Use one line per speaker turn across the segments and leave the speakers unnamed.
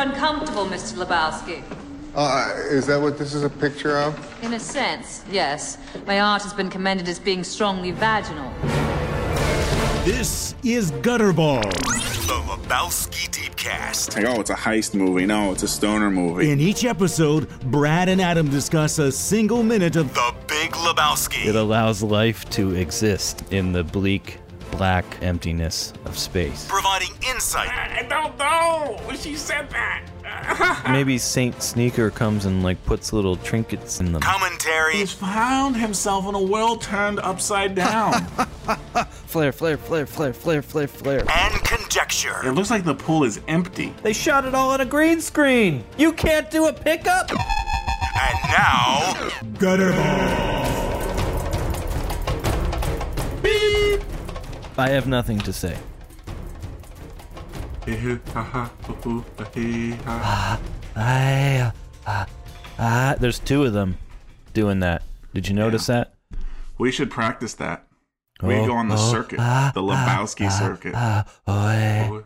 uncomfortable, Mr. Lebowski?
Uh, is that what this is a picture of?
In a sense, yes. My art has been commended as being strongly vaginal.
This is Gutterball.
The Lebowski Deepcast.
Like, oh, it's a heist movie. No, it's a stoner movie.
In each episode, Brad and Adam discuss a single minute of
The Big Lebowski.
It allows life to exist in the bleak, black emptiness of space.
providing insight,
I don't know. She said that.
Maybe Saint Sneaker comes and like puts little trinkets in them.
commentary,
He's found himself in a world turned upside down.
Flare, flare, flare, flare, flare, flare, flare.
and conjecture.
it looks like the pool is empty.
They shot it all on a green screen. You can't do a pickup?
And now,
Gutterball.
I have nothing to say. There's two of them doing that. Did you notice that?
We should practice that. We
Oh,
go on the
oh,
circuit,
ah,
the ah, Lebowski ah, circuit.
Uh, oh, hey,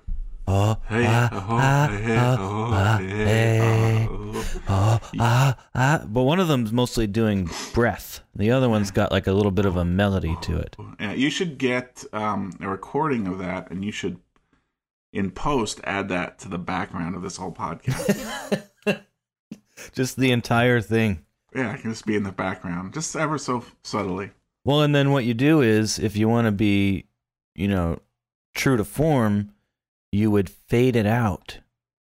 oh,
Hey,
ah,
oh,
ah,
hey,
ah,
oh,
ah,
hey,
hey.
oh.
oh, ah, ah. But one of them's mostly doing breath. The other one's got like a little bit of a melody to it.
Yeah, you should get um, a recording of that, and you should, in post, add that to the background of this whole podcast.
Just the entire thing.
yeah, it can just be in the background, just ever so subtly.
Well, and then what you do is, if you want to be, you know, true to form, you would fade it out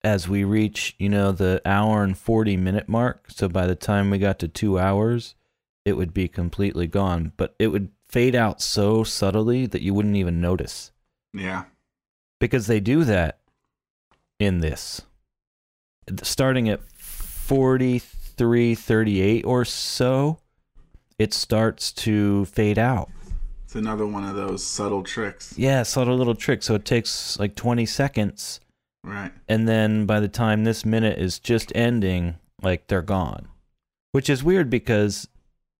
as we reach, you know, the hour and 40 minute mark. So by the time we got to two hours, it would be completely gone. But it would fade out so subtly that you wouldn't even notice
Yeah,
because they do that in this. Starting at 4338 or so, it starts to fade out.
It's another one of those subtle tricks.
Yeah, subtle little trick. So it takes like 20 seconds,
Right.
and then by the time this minute is just ending, like they're gone. Which is weird because,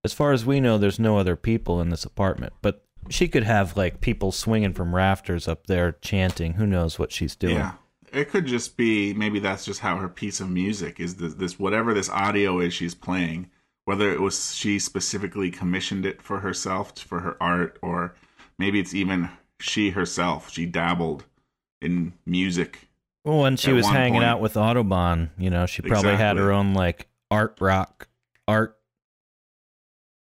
as far as we know, there's no other people in this apartment. But she could have like people swinging from rafters up there chanting. Who knows what she's doing?
Yeah. It could just be maybe that's just how her piece of music is this, this whatever this audio is she's playing, whether it was she specifically commissioned it for herself for her art or maybe it's even she herself. She dabbled in music.
Well, when she was hanging
point.
out with Autobahn, you know, she probably had her own like art rock, art,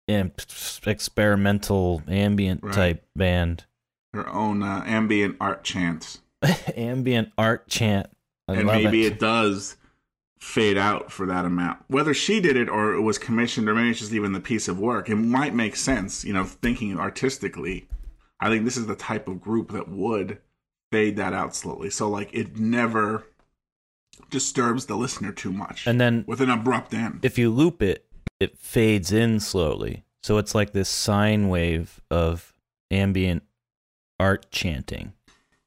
experimental ambient
Right.
type band.
Her own uh, ambient art chants.
ambient art chant. I
and maybe
it.
it. does fade out for that amount. Whether she did it or it was commissioned or maybe it's just even the piece of work, it might make sense, you know, thinking artistically. I think this is the type of group that would fade that out slowly. So like it never disturbs the listener too much.
And then
with an abrupt end.
if you loop it, it fades in slowly. So it's like this sine wave of ambient art chanting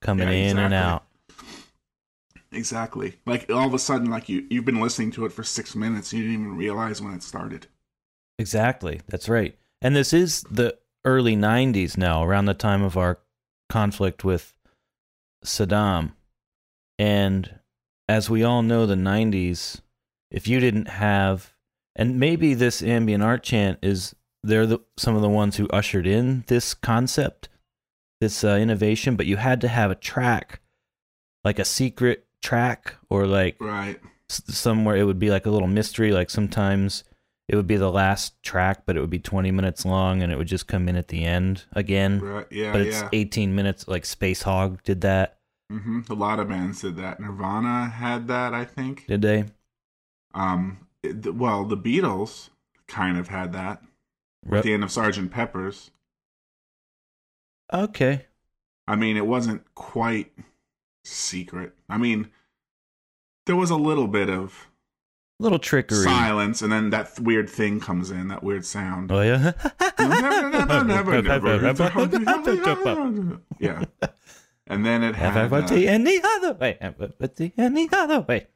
coming
Yeah,
in and out.
Exactly. Like all of a sudden like you you've been listening to it for 6 minutes you didn't even realize when it started.
Exactly. That's right. And this is the early 90s now, around the time of our conflict with Saddam. And as we all know, the 90s, if you didn't have, and maybe this ambient art chant is, they're the, some of the ones who ushered in this concept, this uh, innovation, but you had to have a track, like a secret track, or like
Right.
s- somewhere it would be like a little mystery like sometimes it would be the last track but it would be 20 minutes long and it would just come in at the end again
Right. Yeah,
but it's
yeah.
18 minutes like Spacehog did that
hmm A lot of bands did that. Nirvana had that, I think.
did they
Um, it- well, the Beatles kind of had that
Re-
at the end of Sergeant Pepper's.
okay
I mean, it wasn't quite secret. I mean, there was a little bit of
Little trickery.
silence, and then that th- weird thing comes in, that weird sound.
Oh yeah.
yeah. And then it had
Everybody
uh,
any other way. Everybody any other way.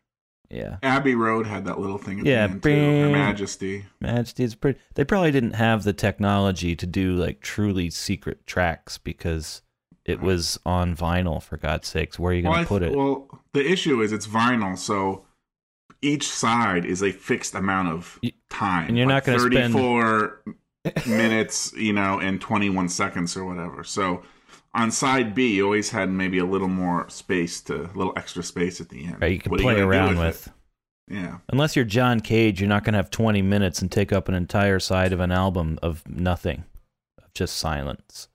Yeah.
Abbey Road had that little thing at
Yeah,
the end too. Her. Majesty.
Majesty is pretty. They probably didn't have the technology to do like truly secret tracks because it was on vinyl. For God's sakes, where are you going to
I
put it?
Well, the issue is it's vinyl, so each side is a fixed amount of time.
and you're not gonna spend-
34 minutes, you know, and 21 seconds or whatever. So on side B, you always had maybe a little more space to, a little extra space at the end.
Right, you can
What
play
gonna
around
it?
with.
Yeah.
Unless you're John Cage, you're not going to have 20 minutes and take up an entire side of an album of nothing, of just silence.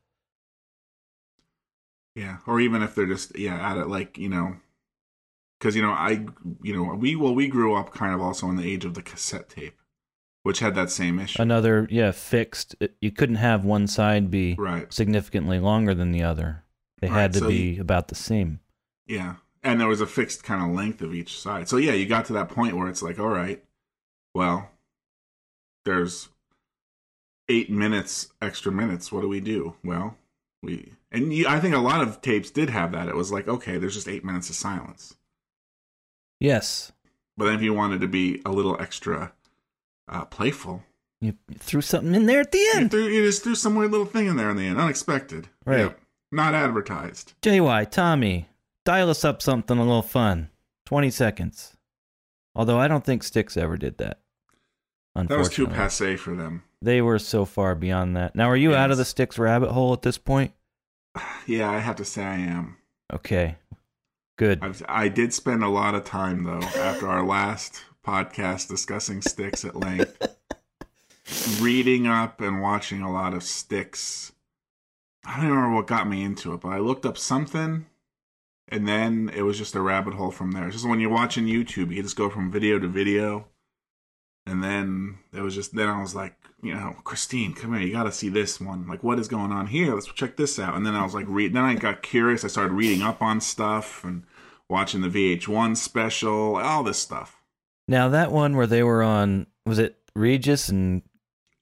Yeah, or even if they're just yeah at it like you know, because you know I you know we well we grew up kind of also in the age of the cassette tape, which had that same issue.
Another, yeah, fixed. Uh, you couldn't have one side be
Right.
significantly longer than the other. They
Right,
had to
so
be about the same.
Yeah, and there was a fixed kind of length of each side. So yeah, you got to that point where it's like, all right, well, there's eight minutes extra minutes. What do we do? Well, we and you, I think a lot of tapes did have that. It was like, okay, there's just eight minutes of silence.
Yes.
But then if you wanted to be a little extra uh, playful,
You you threw something in there at the
you,
end.
threw, you just threw some weird little thing in there in the end, unexpected.
Right.
Yep. Not advertised.
JY, Tommy, dial us up something a little fun. 20 seconds. Although I don't think Styx ever did that.
That was too passe for them.
They were so far beyond that. Now, are you out of the
Yes.
Styx rabbit hole at this point?
Yeah, I have to say I am.
Okay. Good.
I've, I did spend a lot of time though after our last podcast discussing Styx at length, reading up and watching a lot of Styx. I don't remember what got me into it, but I looked up something, and then it was just a rabbit hole from there. It's just when you're watching YouTube, you just go from video to video, and then it was just then I was like, you know, Christine, come here, you got to see this one. Like, what is going on here? Let's check this out. And then I was like, read. Then I got curious. I started reading up on stuff and watching the VH1 special, all this stuff.
Now, that one where they were on, was it Regis and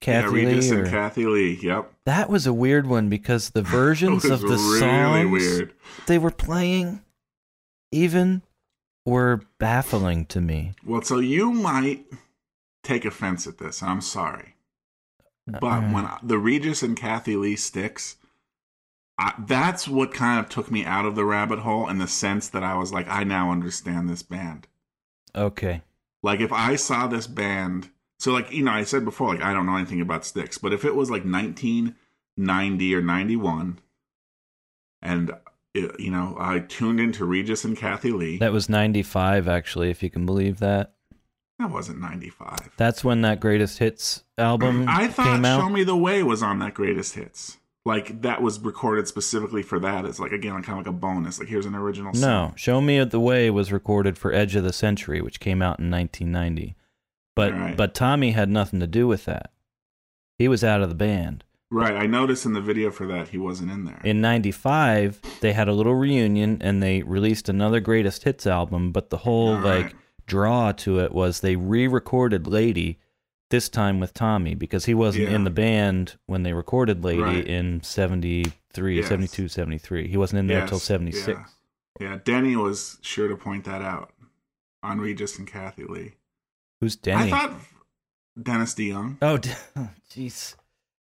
Kathie Lee?
yeah, Regis
Lee?
and
or-
Kathie Lee. Yep.
That was a weird one because the versions of the
really
songs
weird.
they were playing even were baffling to me.
Well, so you might take offense at this, and I'm sorry. But
Uh,
when I- the Regis and Kathie Lee Styx, I, that's what kind of took me out of the rabbit hole in the sense that I was like, I now understand this band.
Okay.
Like, if I saw this band, so like, you know, I said before, like, I don't know anything about Styx, but if it was like 1990 or 91, and, it, you know, I tuned into Regis and Kathie Lee,
That was 95, actually, if you can believe that.
That wasn't 95.
That's when that greatest hits album
I thought. Show Me the Way was on that greatest hits. Like that was recorded specifically for that. It's like again, kind of like a bonus. Like here's an original. song.
No, Show Me the Way was recorded for Edge of the Century, which came out in 1990. But
Right.
but Tommy had nothing to do with that. He was out of the band.
Right. I noticed in the video for that he wasn't in there.
In 95, they had a little reunion and they released another greatest hits album, but the whole
right.
like draw to it was they re-recorded Lady this time with Tommy because he wasn't
Yeah.
in the band when they recorded Lady
Right.
in 73,
Yes.
72, 73. He wasn't in there
Yes,
till 76.
Yeah. yeah, Denny was sure to point that out on Regis and Kathie Lee.
Who's Denny?
I thought Dennis DeYoung.
oh, oh, jeez.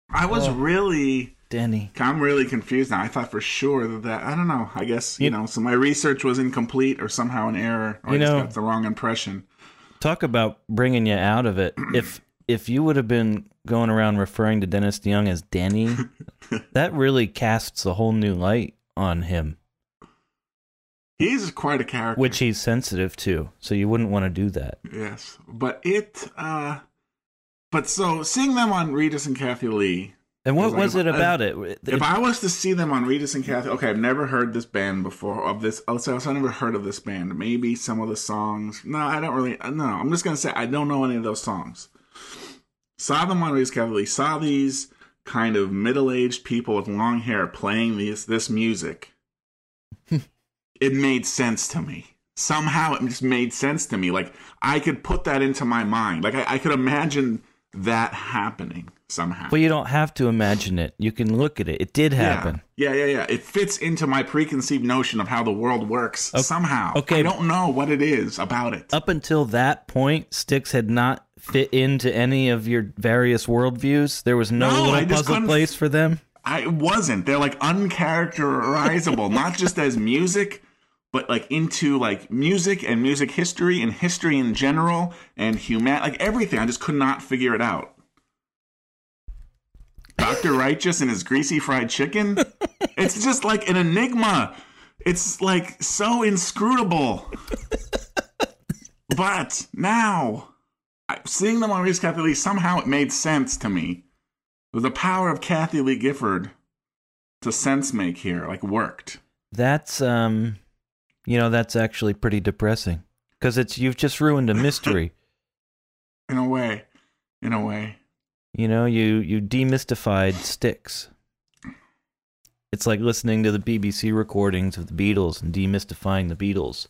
I was
Oh.
really,
Denny.
I'm really confused now. I thought for sure that that I don't know. I guess you,
You-
know, so my research was incomplete or somehow an error. Or
You
I just
know-
got the wrong impression.
Talk about bringing you out of it. if if you would have been going around referring to Dennis DeYoung as Denny, that really casts a whole new light on him,
He's quite a character.
which he's sensitive to. So you wouldn't want to do that.
Yes, but it. uh But so seeing them on Regis and Kathie Lee.
And what
like
was
if
it
I-
about it?
If I was to see them on Regis and Kathie, okay, I've never heard this band before. Of this, I'll say I've never heard of this band. Maybe some of the songs. No, I don't really. Uh, no, I'm just gonna say I don't know any of those songs. Saw them on Regis and Kathie Saw these kind of middle-aged people with long hair playing these this music. it made sense to me. somehow it just made sense to me. Like I could put that into my mind. Like I, I could imagine that happening somehow.
Well, you don't have to imagine it. You can look at it. It did happen.
Yeah, yeah, yeah. yeah. It fits into my preconceived notion of how the world works somehow.
okay.
I don't know what it is about it.
Up until that point, Styx had not fit into any of your various worldviews. There was no,
No,
little puzzle place for them.
I wasn't. They're like uncharacterizable, not just as music, but like into like music and music history and history in general and human like everything. I just could not figure it out. Dr. Righteous and his greasy fried chicken. It's just like an enigma. It's like so inscrutable. But now, seeing them on Reese Kathie Lee, somehow it made sense to me. The power of Kathie Lee Gifford to sense make here, like, worked.
That's um, you know, that's actually pretty depressing because it's you've just ruined a mystery.
In a way. In a way.
you know, you you demystified Styx. It's like listening to the BBC recordings of the Beatles and demystifying the Beatles,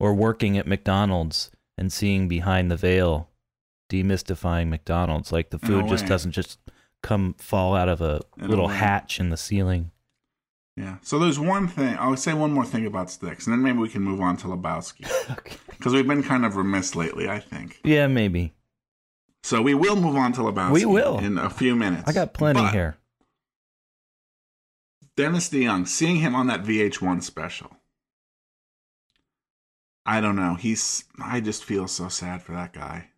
or working at McDonald's and seeing behind the veil, demystifying McDonald's. Like the food just doesn't just come fall out of a
In
little
way.
hatch in the ceiling.
Yeah. So there's one thing. I'll say one more thing about Styx, and then maybe we can move on to Lebowski. Because we've been kind of remiss lately, I think.
Yeah, maybe.
So we will move on to Lebowski.
We will.
In a few minutes.
I got plenty
But
here.
Dennis DeYoung, seeing him on that VH1 special. I don't know. He's. I just feel so sad for that guy.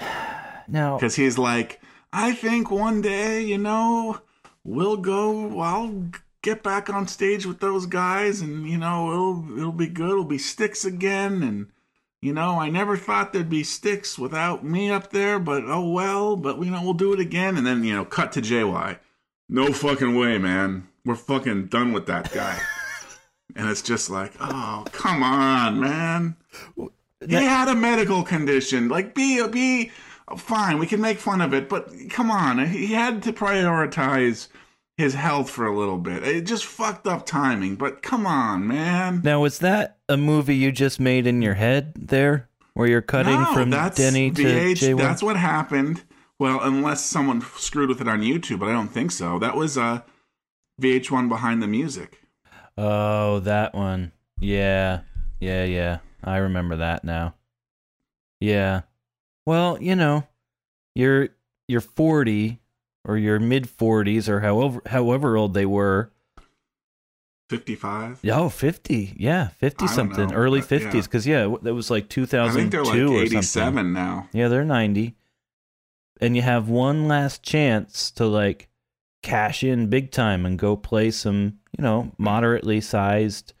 Now,
because he's like, I think one day, you know, we'll go. I'll get back on stage with those guys, and you know, it'll it'll be good. It'll be Styx again, and you know, I never thought there'd be Styx without me up there, but oh well. But you know, we'll do it again, and then you know, cut to JY. No fucking way, man. We're fucking done with that guy. and it's just like, oh, come on, man. He had a medical condition. Like, be a be fine. We can make fun of it, but come on. He had to prioritize his health for a little bit. It just fucked up timing. But come on, man.
now was that a movie you just made in your head there, where you're cutting
No,
from
that's
Denny to
VH,
J1?
That's what happened. Well, unless someone screwed with it on YouTube, but I don't think so. That was uh, VH1 behind the music.
Oh, that one. Yeah. Yeah, yeah. I remember that now. Yeah. Well, you know, you're you're 40 or you're mid 40s or however however old they were.
55.
Oh, 50. Yeah, 50 something.
know,
Early 50s cuz yeah, that was like
I
2002
think they're like
or
87 now.
Yeah, they're 90. And you have one last chance to like cash in big time and go play some, you know, moderately sized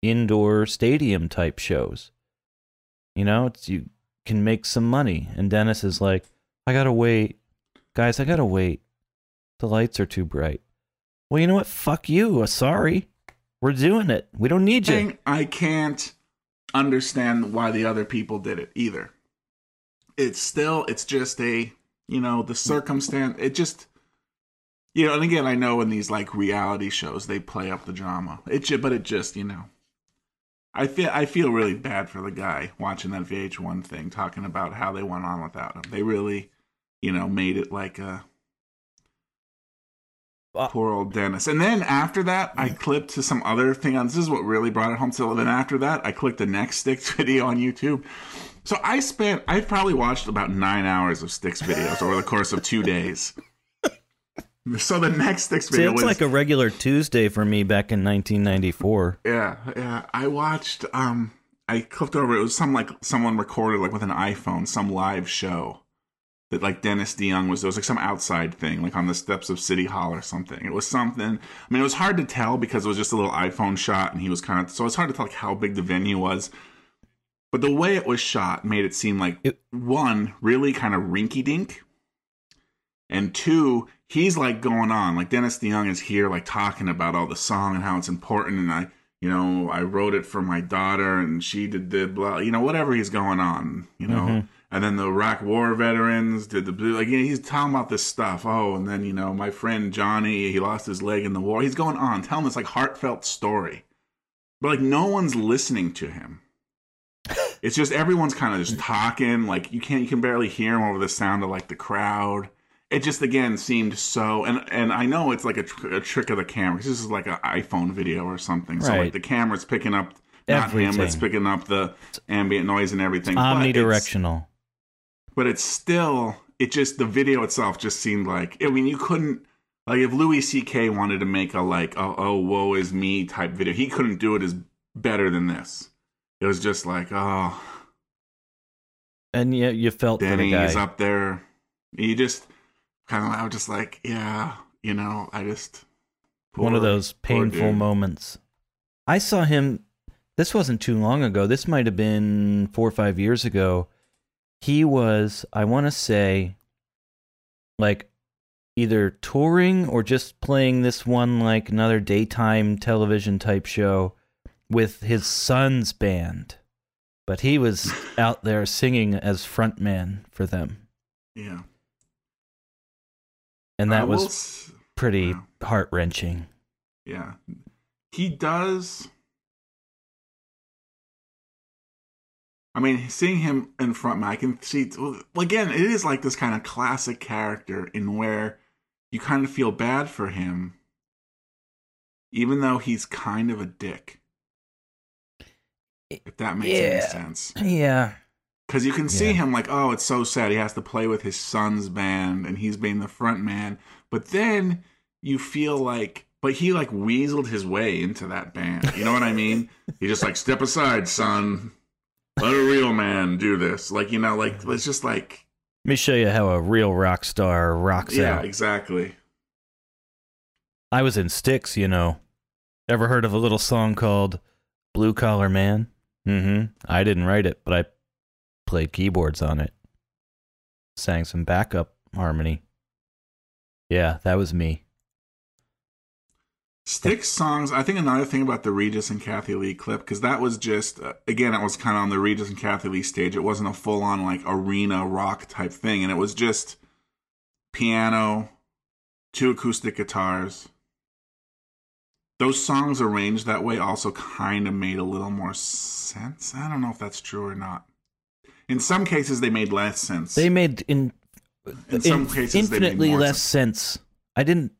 indoor stadium type shows. You know, it's you can make some money. And Dennis is like, I gotta wait. Guys, I gotta wait. The lights are too bright. Well, you know what? Fuck you. Uh, Sorry. We're doing it. We don't need you.
I can't understand why the other people did it either. It's still, it's just a, you know, the circumstance. It just, you know, and again, I know in these like reality shows they play up the drama. It, ju- but it just, you know, I feel I feel really bad for the guy watching that VH1 thing, talking about how they went on without him. They really, you know, made it like a.
Uh,
Poor old Dennis. And then after that, I clipped to some other thing on. This is what really brought it home. So then after that, I clicked the next Styx video on YouTube. So I spent, I probably watched about nine hours of Styx videos over the course of two days. So the next Styx
See,
video
it's
was
like a regular Tuesday for me back in 1994.
yeah, yeah. I watched. Um, I clicked over. It was some like someone recorded like with an iPhone some live show that like Dennis DeYoung was. It was like some outside thing, like on the steps of City Hall or something. It was something. I mean, it was hard to tell because it was just a little iPhone shot, and he was kind of. So it's hard to tell like how big the venue was. But the way it was shot made it seem like
It-
one really kind of rinky dink, and two, he's like going on like Dennis DeYoung is here like talking about all the song and how it's important, and I, you know, I wrote it for my daughter, and she did the blah, you know, whatever he's going on, you know.
Mhm.
And then the Iraq War veterans did the like you know, he's talking about this stuff. Oh, and then you know my friend Johnny, he lost his leg in the war. He's going on telling this like heartfelt story, but like no one's listening to him. It's just everyone's kind of just talking. Like you can't, you can barely hear him over the sound of like the crowd. It just again seemed so, and and I know it's like a, tr- a trick of the camera. this is like an iPhone video or something. So
Right.
like the camera's picking up not him, but it's picking up the ambient noise and everything.
Omnidirectional.
But it's still it just the video itself just seemed like I mean you couldn't like if Louis C.K. wanted to make a like oh, oh woe is me type video he couldn't do it as better than this. It was just like oh
And yeah, you felt
Denny's
guy.
up there. You just kind of I was just like yeah you know I just
One of those painful moments. I saw him. This wasn't too long ago. This might have been four or five years ago. He was, I want to say, like either touring or just playing this one, like another daytime television type show with his son's band. But he was out there singing as frontman for them.
Yeah,
And that was
s-
pretty
yeah.
heart wrenching.
Yeah. He does. I mean, seeing him in front, I can see. Again, it is like this kind of classic character in where you kind of feel bad for him, even though he's kind of a dick. If that makes any sense.
Yeah.
Because you can see
Yeah.
him like, oh, it's so sad. He has to play with his son's band and he's being the front man. But then you feel like, but he like weaseled his way into that band. You know what I mean? he just like, step aside, son. Let a real man do this. Like, you know, like, it's just like,
Let me show you how a real rock star rocks
yeah,
out.
Yeah, exactly.
I was in Styx, you know. Ever heard of a little song called Blue Collar Man? Mm-hmm. I didn't write it, but I played keyboards on it. Sang some backup harmony. Yeah, that was me.
Styx songs. I think another thing about the Regis and Kathie Lee clip because that was just uh, again it was kind of on the Regis and Kathie Lee stage. It wasn't a full on like arena rock type thing, and it was just piano, two acoustic guitars. Those songs arranged that way also kind of made a little more sense. I don't know if that's true or not. In some cases, they made less sense.
They made in,
In some
in-
cases,
infinitely less sense. I didn't.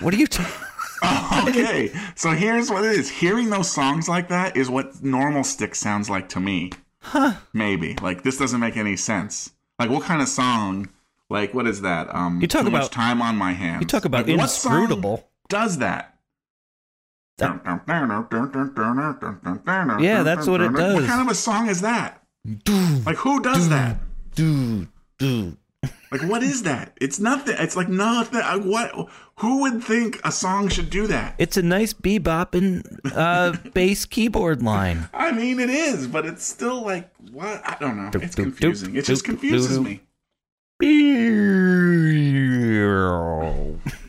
What are you talking?
Okay. so here's what it is. Hearing those songs like that is what normal stick sounds like to me.
Huh?
Maybe. Like this doesn't make any sense. Like what kind of song? Like what is that? Um
You talk
Too Much
about-
time on my hands.
You talk about
like, what song
inscrutable.
Does that?
That- Yeah, that's what it does.
What kind of a song is that? Like who does that?
Dude, dude.
Like what is that? It's nothing. It's like nothing. I- What? Who would think a song should do that?
It's a nice bebopping uh, bass keyboard line.
I mean, it is, but it's still like what? I don't know. It's confusing. It just confuses me.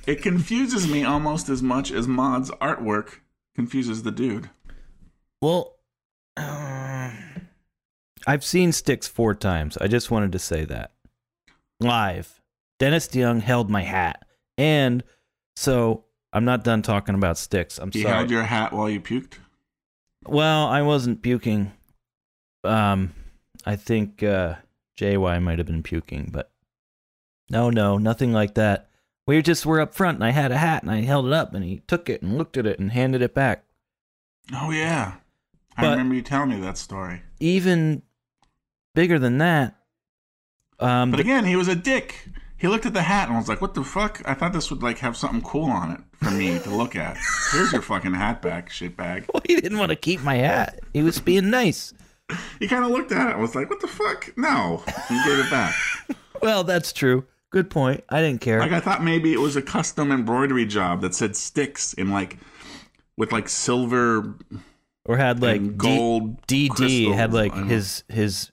It confuses me almost as much as Maude's artwork confuses the dude.
Well, uh, I've seen Styx four times. I just wanted to say that. Live. Dennis DeYoung held my hat. And so I'm not done talking about Styx. I'm
He
sorry.
held your hat while you puked.
well, I wasn't puking. Um, I think uh, JY might have been puking, but no, no, nothing like that. We just were up front, and I had a hat, and I held it up, and he took it and looked at it and handed it back.
Oh yeah, I
But-
remember you telling me that story.
Even bigger than that, um,
But
the-
again, he was a dick. He looked at the hat and was like, "What the fuck? I thought this would like have something cool on it for me to look at. Here's your fucking hat back, shitbag."
Well, he didn't want to keep my hat. He was being nice.
He kind of looked at it and was like, "What the fuck? No," and gave it back.
Well, that's true. Good point. I didn't care.
Like I thought maybe it was a custom embroidery job that said Styx in like with like silver
or had like
and
D-
gold
DD had like his his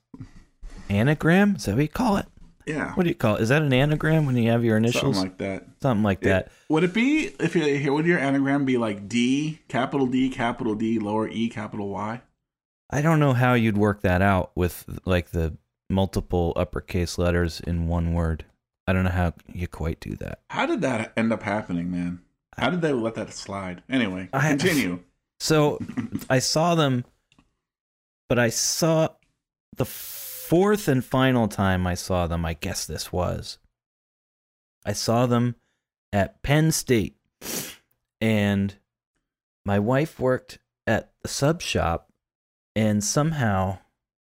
anagram. Is that what you call it?
yeah
What do you call it? Is that an anagram when you have your initials?
something like that.
Something like that.
Would it be if you here would your anagram be like D capital D capital D lower E capital Y?
I don't know how you'd work that out with like the multiple uppercase letters in one word. I don't know how you quite do that.
How did that end up happening, man? How did they let that slide? Anyway,
I-
continue.
So I saw them, but I saw the fourth and final time I saw them, I guess this was. I saw them at Penn State, and my wife worked at the sub shop, and somehow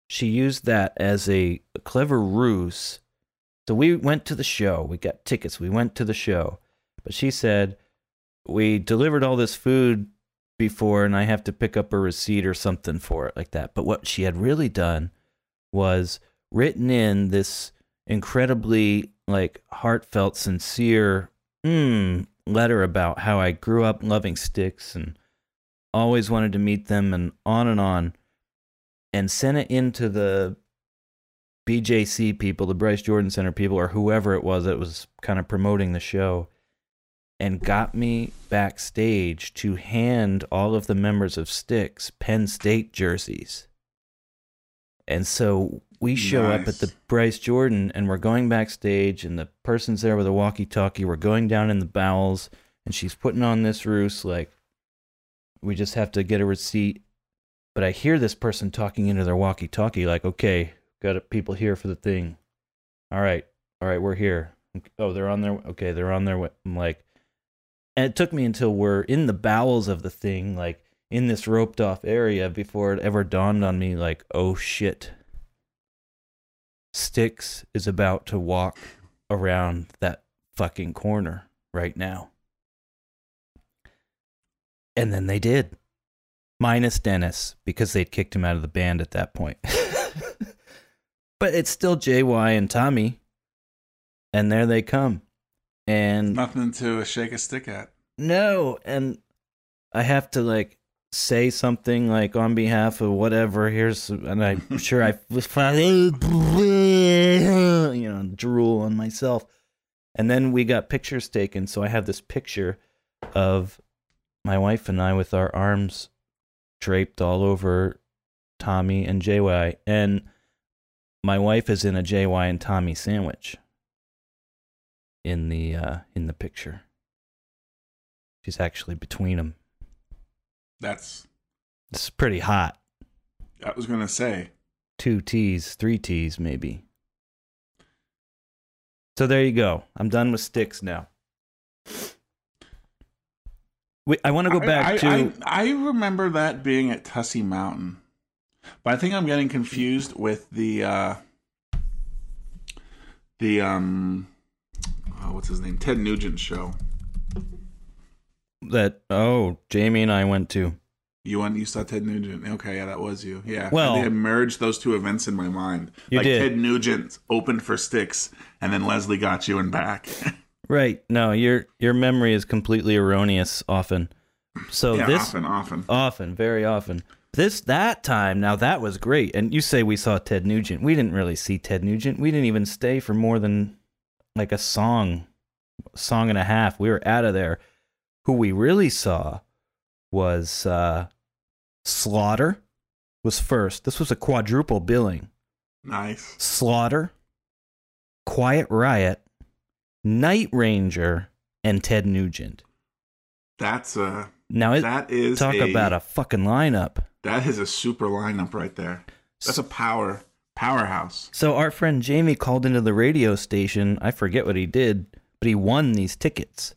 she used that as a clever ruse. So we went to the show. We got tickets. We went to the show. But she said, We delivered all this food before, and I have to pick up a receipt or something for it, like that. But what she had really done was written in this incredibly like heartfelt, sincere mm, letter about how I grew up loving Styx and always wanted to meet them and on and on, and sent it into the BJC people, the Bryce Jordan Center people, or whoever it was that was kind of promoting the show, and got me backstage to hand all of the members of Styx Penn State jerseys. And so we show up at the Bryce Jordan and we're going backstage and the person's there with a walkie-talkie. We're going down in the bowels and she's putting on this ruse like we just have to get a receipt. But I hear this person talking into their walkie-talkie like, "Okay, got people here for the thing. All right, all right, we're here. Oh, they're on their okay, they're on their way." I'm like, and it took me until we're in the bowels of the thing, like in this roped off area, before it ever dawned on me, like, oh shit. Styx is about to walk around that fucking corner right now. And then they did. Minus Dennis, because they'd kicked him out of the band at that point. but it's still JY and Tommy. And there they come. And
Nothing to shake a stick at.
no, and I have to like say something like on behalf of whatever. Here's, and I'm sure I was you know, drool on myself. And then we got pictures taken. So I have this picture of my wife and I with our arms draped all over Tommy and JY. And my wife is in a JY and Tommy sandwich in the uh, in the picture. She's actually between them.
That's.
It's pretty hot.
I was gonna say.
Two T's, three T's, maybe. So there you go. I'm done with Styx now. Wait, I want to go back
I,
to.
I, I remember that being at Tussey Mountain, but I think I'm getting confused with the uh, the um, oh, what's his name? Ted Nugent show.
That oh jamie and i went to
You went, you saw Ted Nugent. Okay, yeah, that was you. Yeah.
Well-
I I merged those two events in my mind.
You
like
did.
Ted Nugent opened for Styx, and then Leslie got you and back.
right no your your memory is completely erroneous often so
yeah,
this
often, often.
often very often this that time now that was great and you say we saw ted nugent we didn't really see ted nugent we didn't even stay for more than like a song song and a half we were out of there who we really saw was uh slaughter was first this was a quadruple billing
nice.
Slaughter, Quiet Riot, Night Ranger, and Ted Nugent.
That's a
Now, it,
that is
talk
a,
about a fucking lineup.
that is a super lineup right there. That's a power powerhouse.
So, our friend Jamie called into the radio station. I forget what he did, but he won these tickets.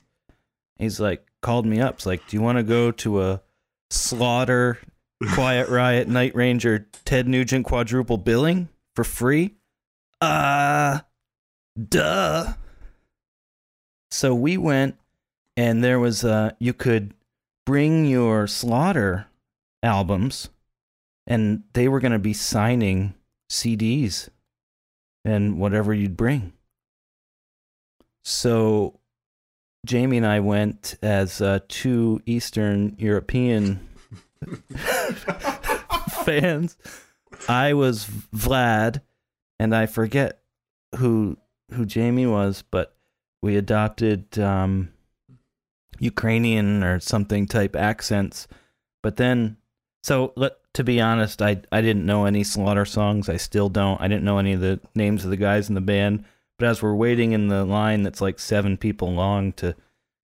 He's like, called me up. It's like, do you want to go to a Slaughter, Quiet Riot, Night Ranger, Ted Nugent quadruple billing for free? Uh, duh. So we went, and there was uh, you could bring your Slaughter albums, and they were going to be signing CDs and whatever you'd bring. So Jamie and I went as uh, two Eastern European fans. I was Vlad, and I forget who who Jamie was, but we adopted um, Ukrainian or something type accents. But then, so let, to be honest, I I didn't know any Slaughter songs. I still don't. I didn't know any of the names of the guys in the band. But as we're waiting in the line that's like seven people long to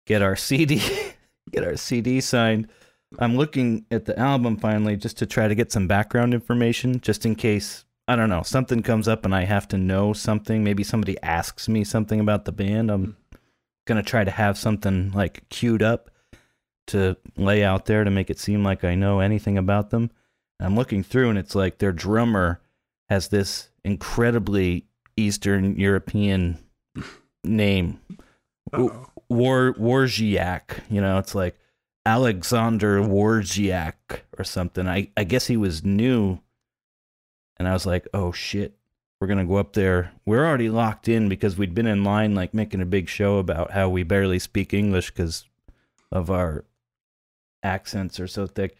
get our CD, get our CD signed, I'm looking at the album finally just to try to get some background information, just in case I don't know, something comes up and I have to know something, maybe somebody asks me something about the band, I'm to try to have something like queued up to lay out there to make it seem like I know anything about them. I'm looking through and it's like their drummer has this incredibly Eastern European name. War Warziak, you know, it's like Alexander Warziak or something. I, I guess he was new. And I was like, oh shit, we're going to go up there. We're already locked in because we'd been in line, like making a big show about how we barely speak English because of our accents are so thick.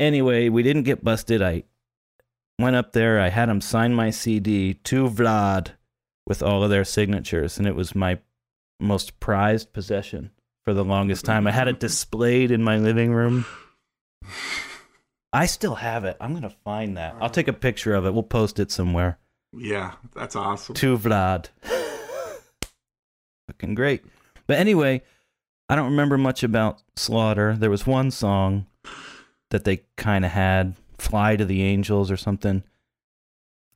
Anyway, we didn't get busted. I went up there. I had them sign my CD to Vlad with all of their signatures, and it was my most prized possession for the longest time. I had it displayed in my living room. I still have it. I'm gonna find that. I'll take a picture of it. We'll post it somewhere.
Yeah, that's awesome.
To Vlad. Fucking great. But anyway, I don't remember much about Slaughter. There was one song that they kind of had, "Fly to the Angels" or something.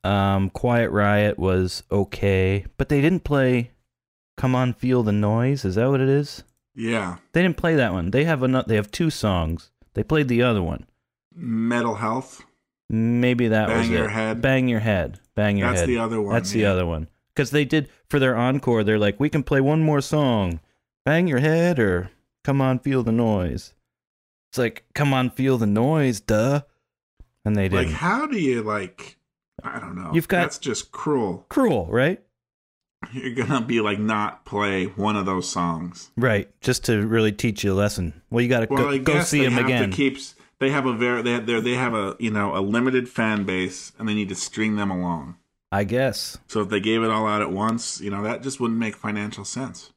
Um, Quiet Riot was okay, but they didn't play "Come On, Feel the Noise." Is that what it is?
Yeah.
They didn't play that one. They have another. They have two songs. They played the other one.
Metal Health.
Maybe that
Bang
was
Your
it.
Head.
Bang your head. Bang your
That's
head.
That's the other one,
That's the other one. Because they did for their encore. They're like, we can play one more song. Bang your head or come on, feel the noise. It's like, come on, feel the noise, duh. And they
Like,
didn't.
how do you like? I don't know.
You've got-
that's just cruel.
Cruel, right?
You're gonna be like not play one of those songs.
Right. Just to really teach you a lesson. Well, you got to
Well,
go,
I
go see
have
again.
to keep. They have a very they have, they have a you know a limited fan base, and they need to string them along.
I guess.
So if they gave it all out at once, you know that just wouldn't make financial sense.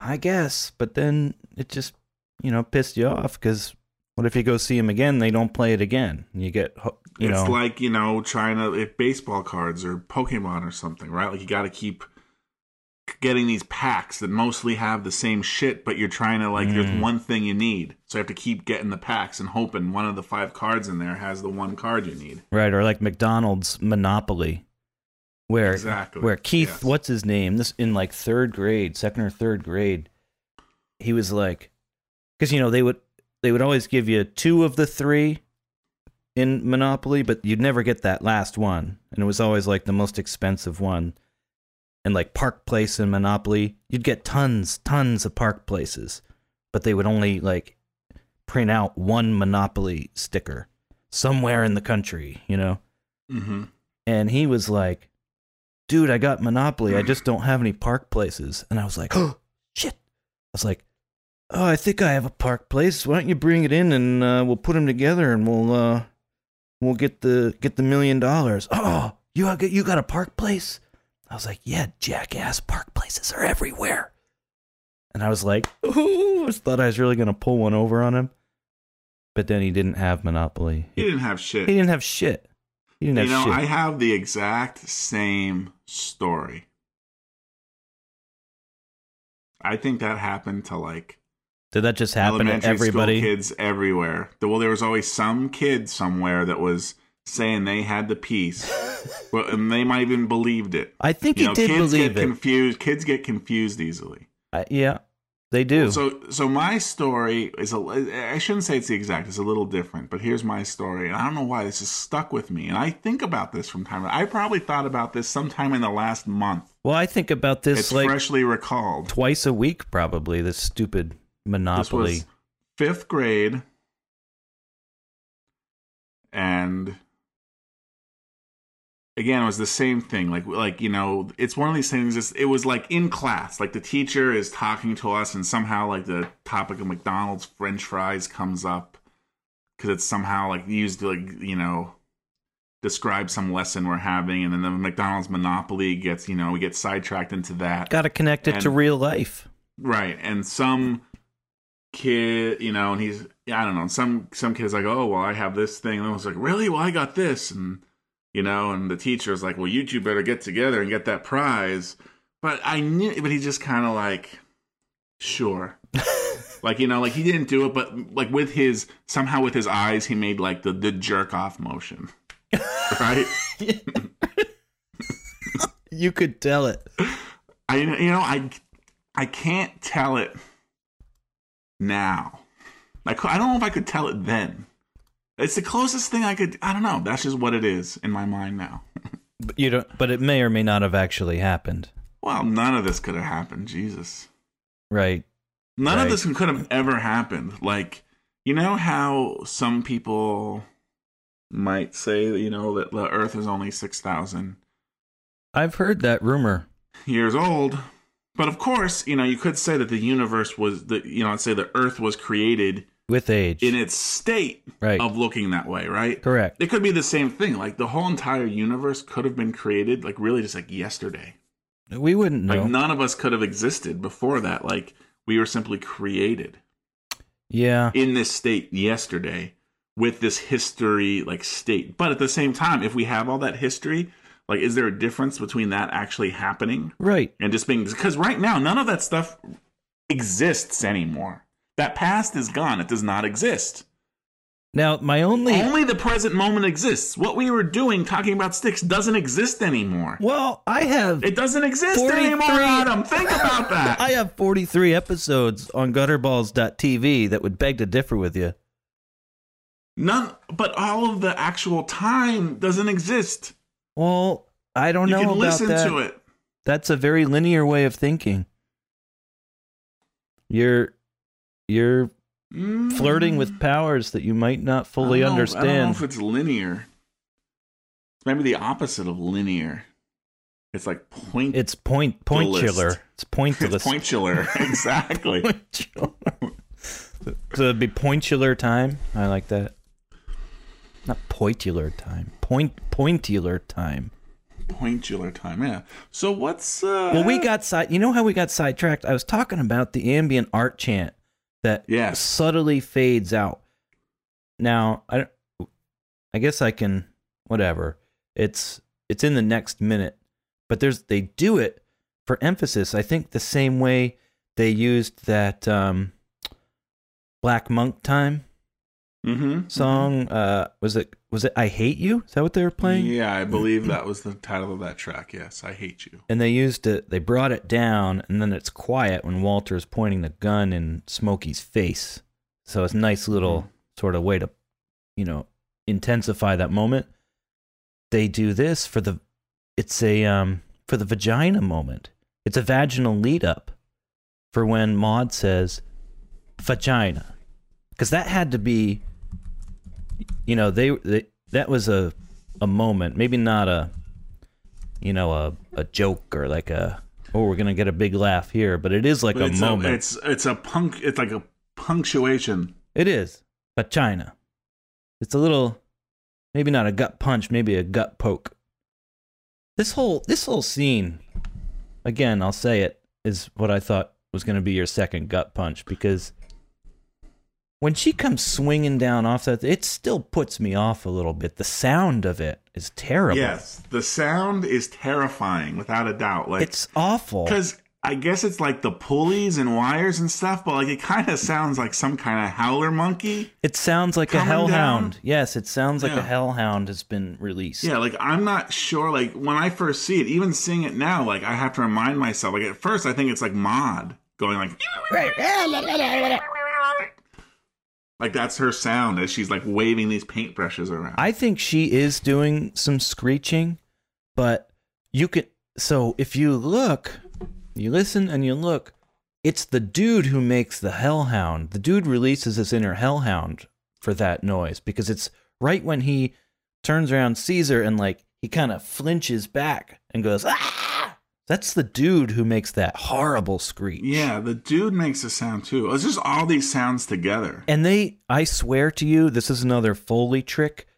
I guess. But then it just, you know, pissed you off because what if you go see him again? They don't play it again. You get, you
it's like you know trying to if baseball cards or Pokemon or something, right? Like you got to keep getting these packs that mostly have the same shit, but you're trying to like
Mm.
there's one thing you need, so you have to keep getting the packs and hoping one of the five cards in there has the one card you need.
Right, or like McDonald's Monopoly, where
Exactly,
where Keith,
yes.
what's his name? This in like third grade, second or third grade, he was like, because you know they would they would always give you two of the three in Monopoly, but you'd never get that last one, and it was always like the most expensive one. And like Park Place in Monopoly, you'd get tons, tons of Park Places, but they would only like print out one Monopoly sticker somewhere in the country, you know?
Mm-hmm.
And he was like, dude, I got Monopoly. I just don't have any park places. And I was like, oh, shit. I was like, oh, I think I have a park place. Why don't you bring it in and uh, we'll put them together and we'll uh, we'll get the get the million dollars. Oh, you got you got a park place? I was like, yeah, jackass. Park places are everywhere. And I was like, ooh, I just thought I was really gonna pull one over on him. But then he didn't have Monopoly.
He didn't have shit.
He didn't have shit. He didn't
you
have
know,
shit.
I have the exact same story. I think that happened to like
Did that just happen to everybody?
school kids everywhere. Well, there was always some kid somewhere that was saying they had the piece, well, and they might even believed it.
I think
You
he
know,
did
kids
believe
get
it.
confused. Kids get confused easily.
I- yeah, they do.
So, so my story is a. I shouldn't say it's the exact. It's a little different, but here's my story, and I don't know why this is stuck with me. And I think about this from time. to I probably thought about this sometime in the last month.
well, I think about this
It's
like
freshly recalled.
twice a week, probably. This stupid monopoly.
was fifth grade, and again, it was the same thing. Like, like you know, it's one of these things. It's, it was like in class, like the teacher is talking to us, and somehow like the topic of McDonald's French fries comes up because it's somehow like used to like you know describe some lesson we're having, and then the McDonald's Monopoly gets you know we get sidetracked into that.
Got to connect it to real life.
Right. And some kid, you know, and he's I don't know, some some kid's like, Oh, well I have this thing and I was like, Really? Well I got this and you know, and the teacher's like, Well you two better get together and get that prize. But I knew but he just kinda like sure. like, you know, like he didn't do it, but like with his somehow with his eyes he made like the, the jerk off motion. right?
You could tell it.
I you know I I can't tell it now. Like I don't know if I could tell it then. It's the closest thing I could. I don't know. That's just what it is in my mind now.
But you don't but it may or may not have actually happened.
Well, none of this could have happened. Jesus,
Right.
none
Right.
of this could have ever happened. Like you know how some people might say, you know, that the Earth is only six thousand
I've heard that rumor.
years old. But of course, you know, you could say that the universe was the you know, I'd say the Earth was created
With age.
in its state
Right.
of looking that way, right?
Correct.
It could be the same thing. Like the whole entire universe could have been created like really just like yesterday.
We wouldn't know.
Like none of us could have existed before that. Like we were simply created
yeah.
in this state yesterday with this history like state. But at the same time, if we have all that history, like is there a difference between that actually happening
Right.
and just being because right now none of that stuff exists anymore. That past is gone. It does not exist.
Now, my only
Only the present moment exists. What we were doing talking about Styx doesn't exist anymore.
Well, I have
It doesn't exist
43
anymore, Adam. Think about that.
I have 43 episodes on gutterballs.tv that would beg to differ with you.
None, but all of the actual time doesn't exist.
Well, I don't
You
know
can
about
listen
that.
to it.
That's a very linear way of thinking. You're you're
Mm.
flirting with powers that you might not fully
I don't I don't know
understand.
if it's linear. It's maybe the opposite of linear. It's like point.
It's point pointular. It's
it's
pointulous.
pointular. exactly.
Pointular. so it'd be pointular time. I like that. Not pointular time. Point pointular time.
Pointular time. Yeah. So what's uh?
Well, we got side. You know how we got sidetracked? I was talking about the ambient art chant that
Yes.
subtly fades out. Now, I, don't- I guess I can whatever. It's it's in the next minute, but there's they do it for emphasis. I think the same way they used that um, Black Monk Time
Mm-hmm.
song. Uh, was it was it I Hate You? Is that what they were playing?
Yeah, I believe that was the title of that track. Yes, I hate you.
and they used it they brought it down and then it's quiet when Walter is pointing the gun in smokey's face so it's a nice little sort of way to you know intensify that moment they do this for the it's a um for the vagina moment it's a vaginal lead up for when Maude says vagina because that had to be you know they, they that was a a moment maybe not a you know a, a joke or like a oh we're gonna get a big laugh here but it is like
But
a moment
it's it's a punk. It's like a punctuation.
it is but china it's a little maybe not a gut punch maybe a gut poke this whole this whole scene again i'll say it is what i thought was going to be your second gut punch because when she comes swinging down off that it still puts me off a little bit the sound of it is terrible
Yes, the sound is terrifying, without a doubt. Like
it's awful
because I guess it's like the pulleys and wires and stuff, but like it kind of sounds like some kind of howler monkey.
It sounds like a hellhound.
down?
Yes, it sounds like a hellhound has been released.
Yeah, like I'm not sure. Like when I first see it, even seeing it now, like I have to remind myself. Like at first, I think it's like Maude going like, like that's her sound as she's like waving these paintbrushes around.
I think she is doing some screeching, but you could. So if you look, you listen and you look, it's the dude who makes the hellhound. The dude releases his inner hellhound for that noise because it's right when he turns around, her, and like he kind of flinches back and goes, ah! That's the dude who makes that horrible screech.
yeah, the dude makes a sound too. It's just all these sounds together.
And they, I swear to you, this is another Foley trick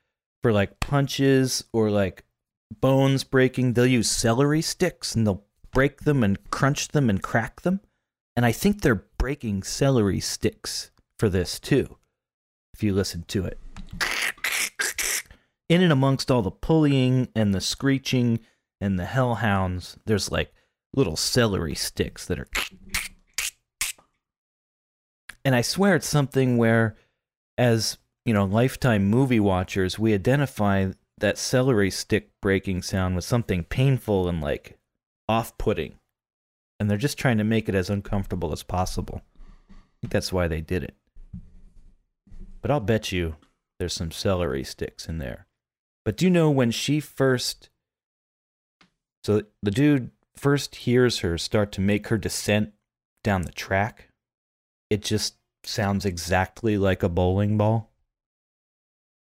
for like punches or like bones breaking. They'll use celery sticks and they'll break them and crunch them and crack them. And I think they're breaking celery sticks for this too, if you listen to it. In and amongst all the pulleying and the screeching and the hellhounds, there's like little celery sticks that are and I swear it's something where, as you know, lifetime movie watchers, we identify that celery stick breaking sound with something painful and like off-putting, and they're just trying to make it as uncomfortable as possible. I think that's why they did it. But I'll bet you there's some celery sticks in there. But do you know when she first so the dude first hears her start to make her descent down the track, it just sounds exactly like a bowling ball.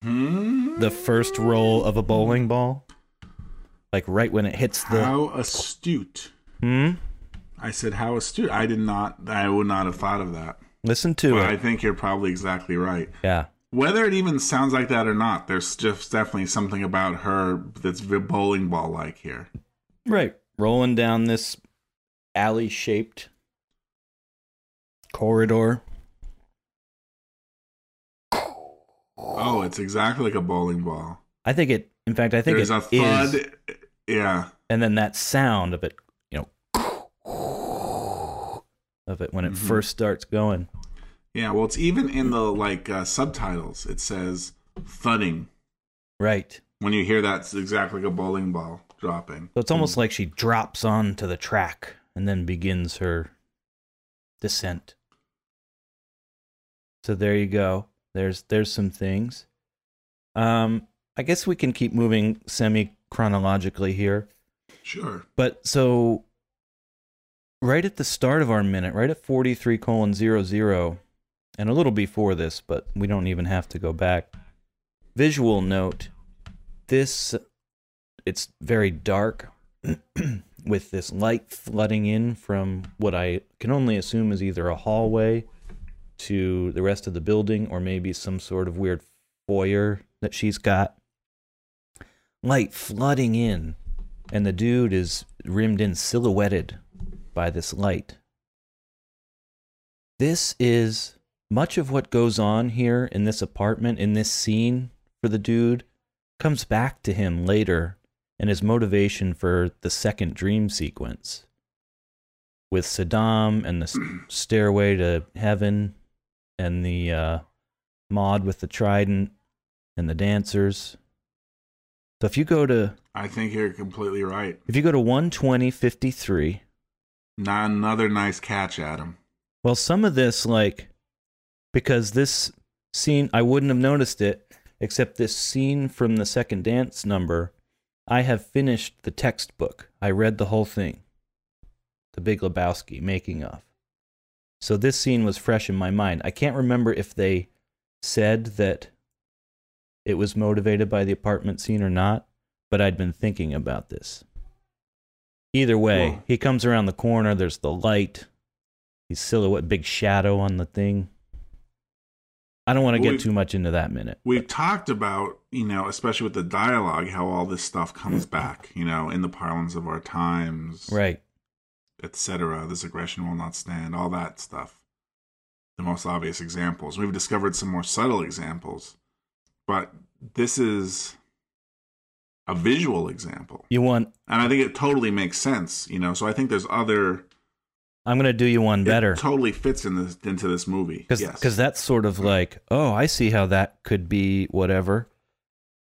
Hmm?
The first roll of a bowling ball. Like right when it hits the
How astute.
Hmm?
I said, how astute. I did not, I would not have thought of that.
Listen to
But I think you're probably exactly right.
Yeah.
Whether it even sounds like that or not, there's just definitely something about her that's bowling ball like here.
Right. Rolling down this alley shaped corridor.
Oh, it's exactly like a bowling ball.
I think it in fact I think
There's
it
a thud.
is-
Yeah.
and then that sound of it, you know, of it when it
Mm-hmm.
first starts going.
Yeah. Well, it's even in the like uh, subtitles. It says thudding.
Right.
When you hear that, it's exactly like a bowling ball dropping.
So it's almost like she drops onto the track and then begins her descent. So there you go. There's there's some things. Um I guess we can keep moving semi chronologically here.
Sure.
But so right at the start of our minute, right at 43 colon zero zero, and a little before this, but we don't even have to go back. Visual note, this it's very dark with this light flooding in from what I can only assume is either a hallway to the rest of the building or maybe some sort of weird foyer that she's got. Light flooding in, and the dude is rimmed in, silhouetted by this light. This is much of what goes on here in this apartment, in this scene for the dude, comes back to him later and his motivation for the second dream sequence with Saddam and the stairway to heaven and the uh, Maude with the trident and the dancers. So if you go to
I think you're completely right.
if you go to 12053,
Not another nice catch, Adam.
well some of this like because this scene I wouldn't have noticed it except this scene from the second dance number I have finished the textbook. I read the whole thing. The Big Lebowski making of. So this scene was fresh in my mind. I can't remember if they said that it was motivated by the apartment scene or not, but I'd been thinking about this. Either way,
Well-
he comes around the corner, there's the light. He's silhouette, big shadow on the thing. I don't want to
Well,
get too much into that minute.
We've talked about, you know, especially with the dialogue, how all this stuff comes back, you know, in the parlance of our times,
Right.
etc. This aggression will not stand, all that stuff. The most obvious examples. We've discovered some more subtle examples, but this is a visual example.
You want
And I think it totally makes sense, you know. So I think there's other
I'm going to do you one better.
It totally fits in this into this movie.
Because
yes.
that's sort of like, oh, I see how that could be whatever.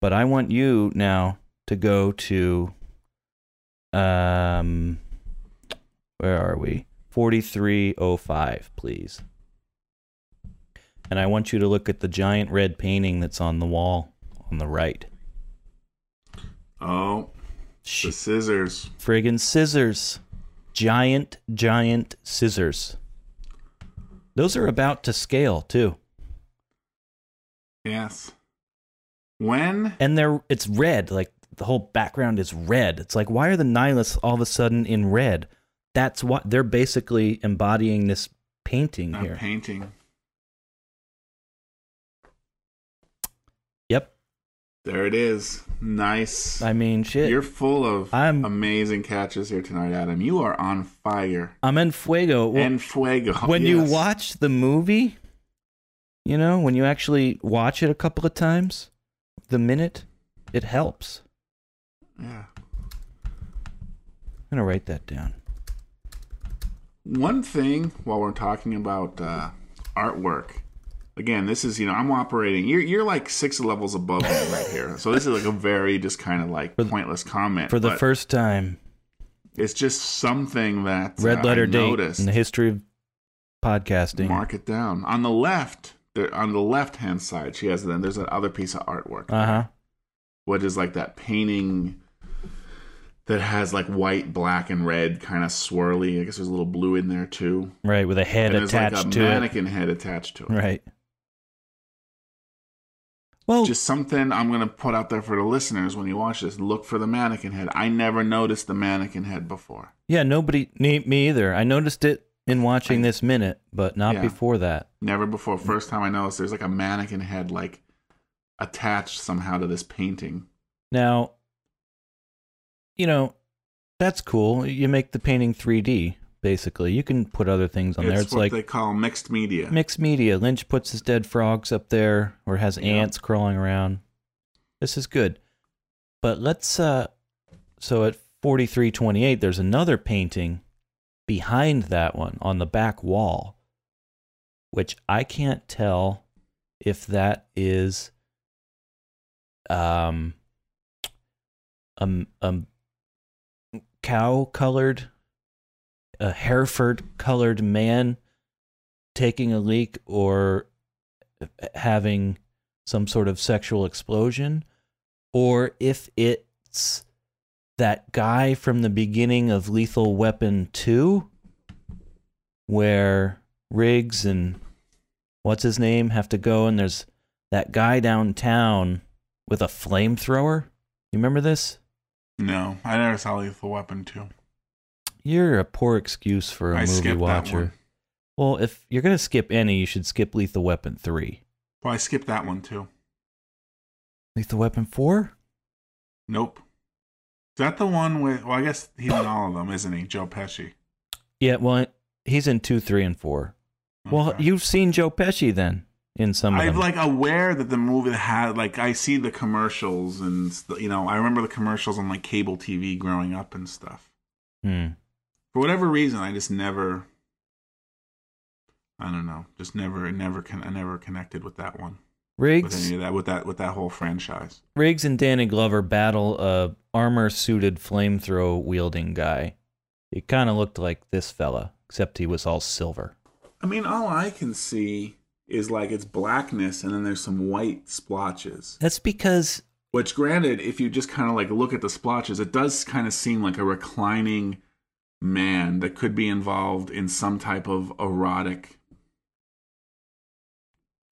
But I want you now to go to um where are we? 4305, please. And I want you to look at the giant red painting that's on the wall on the right.
oh,
Sh-
the scissors.
friggin' scissors. Giant, giant scissors. Those are about to scale too.
Yes. When
and they're it's red like the whole background is red it's like why are the nihilists all of a sudden in red that's what they're basically embodying this painting
a
here
painting. There it is. Nice.
i mean shit
You're full of
I'm-
amazing catches here tonight, Adam. You are on fire.
i'm en fuego Well,
and fuego.
when you watch the movie you know when you actually watch it a couple of times the minute it helps
Yeah.
i'm gonna write that down
One thing while we're talking about uh, artwork again, this is you know I'm operating. You're you're like six levels above me right here. So this is like a very just kind of like pointless comment.
For the first time,
it's just something that
red
uh,
letter
I
date
noticed.
in the history of podcasting.
Mark it down on the left. There, on the left hand side, she has then there's that other piece of artwork.
Uh huh.
what is like that painting that has like white, black, and red kind of swirly. I guess there's a little blue in there too.
Right, with a head attached
like a
to
mannequin head attached to it.
it. Right. Well,
Just something I'm gonna put out there for the listeners when you watch this. Look for the mannequin head. I never noticed the mannequin head before.
yeah, nobody, me, me either. I noticed it in watching this minute, but not
Yeah.
before that.
Never before. First time I noticed there's like a mannequin head like attached somehow to this painting.
Now, you know, that's cool. You make the painting 3D, basically. You can put other things on
it's
there. It's
what
like
they call mixed media.
mixed media. Lynch puts his dead frogs up there or has
Yeah.
ants crawling around. This is good. But let's uh so at 4328 there's another painting behind that one on the back wall which I can't tell if that is um um um cow colored a Hereford colored man taking a leak or having some sort of sexual explosion or if it's that guy from the beginning of Lethal Weapon 2 where Riggs and what's his name have to go and there's that guy downtown with a flamethrower. You remember this?
No, I never saw Lethal Weapon two.
You're a poor excuse for a
I
movie watcher.
one.
Well, if you're going to skip any, you should skip Lethal Weapon 3.
Well, I skipped that one too.
Lethal Weapon 4?
Nope. Is that the one with? Well, I guess he's in all of them, isn't he? Joe Pesci.
Yeah, well, he's in 2, 3, and 4. Well, you've seen Joe Pesci then in some of
I'm like aware that the movie had like I see the commercials and you know I remember the commercials on like cable TV growing up and stuff.
Hmm.
For whatever reason, I just never. I don't know. Just never, never, I never connected with that one,
Riggs with
any of that, with that, with that whole franchise.
Riggs and Danny Glover battle a armor-suited flamethrower wielding guy. He kind of looked like this fella, except he was all silver.
I mean, all I can see is like it's blackness, and then there's some white splotches.
That's because
Which, granted, if you just kind of like look at the splotches, it does kind of seem like a reclining man that could be involved in some type of erotic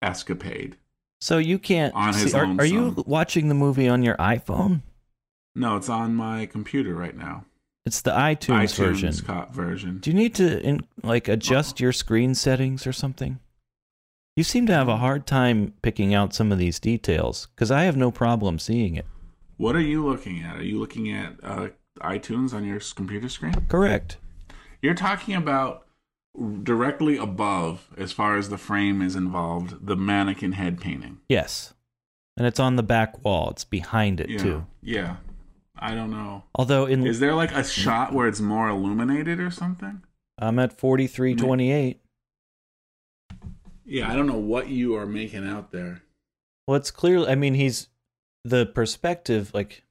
escapade.
so you can't.
On his
see, are, are you watching the movie on your iPhone?
No, it's on my computer right now.
It's the iTunes,
iTunes
version.
co- version.
Do you need to in, like adjust your screen settings or something? You seem to have a hard time picking out some of these details because I have no problem seeing it.
What are you looking at? Are you looking at uh, iTunes on your computer screen?
Correct.
You're talking about directly above, as far as the frame is involved, the mannequin head painting.
Yes. And it's on the back wall. It's behind it
Yeah.
too.
Yeah. I don't know.
Although in
Is there like a shot where it's more illuminated or something?
I'm at 4328.
Yeah, I don't know what you are making out there.
Well, it's clear I mean he's the perspective like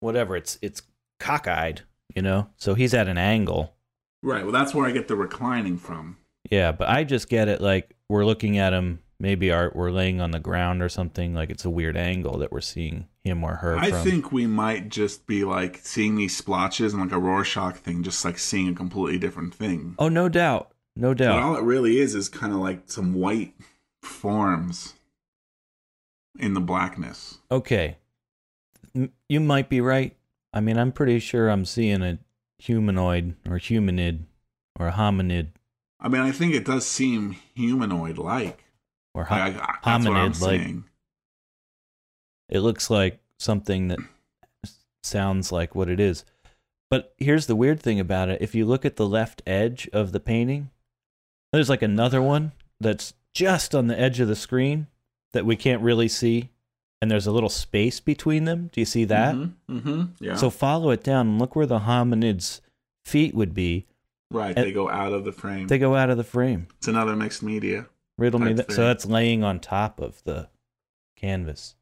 whatever, it's it's cockeyed, you know. So he's at an angle.
Right. Well, that's where I get the reclining from.
Yeah, but I just get it like we're looking at him maybe our, we're laying on the ground or something like it's a weird angle that we're seeing him or her
I
from.
think we might just be like seeing these splotches and like a Rorschach thing, just like seeing a completely different thing.
Oh, no doubt. No
But
doubt.
all it really is is kind of like some white forms in the blackness.
Okay. M- You might be right. I mean, I'm pretty sure I'm seeing a humanoid or humanid or a hominid
I mean, I think it does seem humanoid like.
or ho-
Like, I- that's what I'm
hominid like it looks like something that sounds like what it is. But here's the weird thing about it. If you look at the left edge of the painting, there's like another one that's just on the edge of the screen that we can't really see. And there's a little space between them. Do you see that?
Mm-hmm. Yeah.
So follow it down and look where the hominid's feet would be.
right,
and-
they go out of the frame.
They go out of the frame.
it's another mixed media.
Riddle me that. So that's laying on top of the canvas.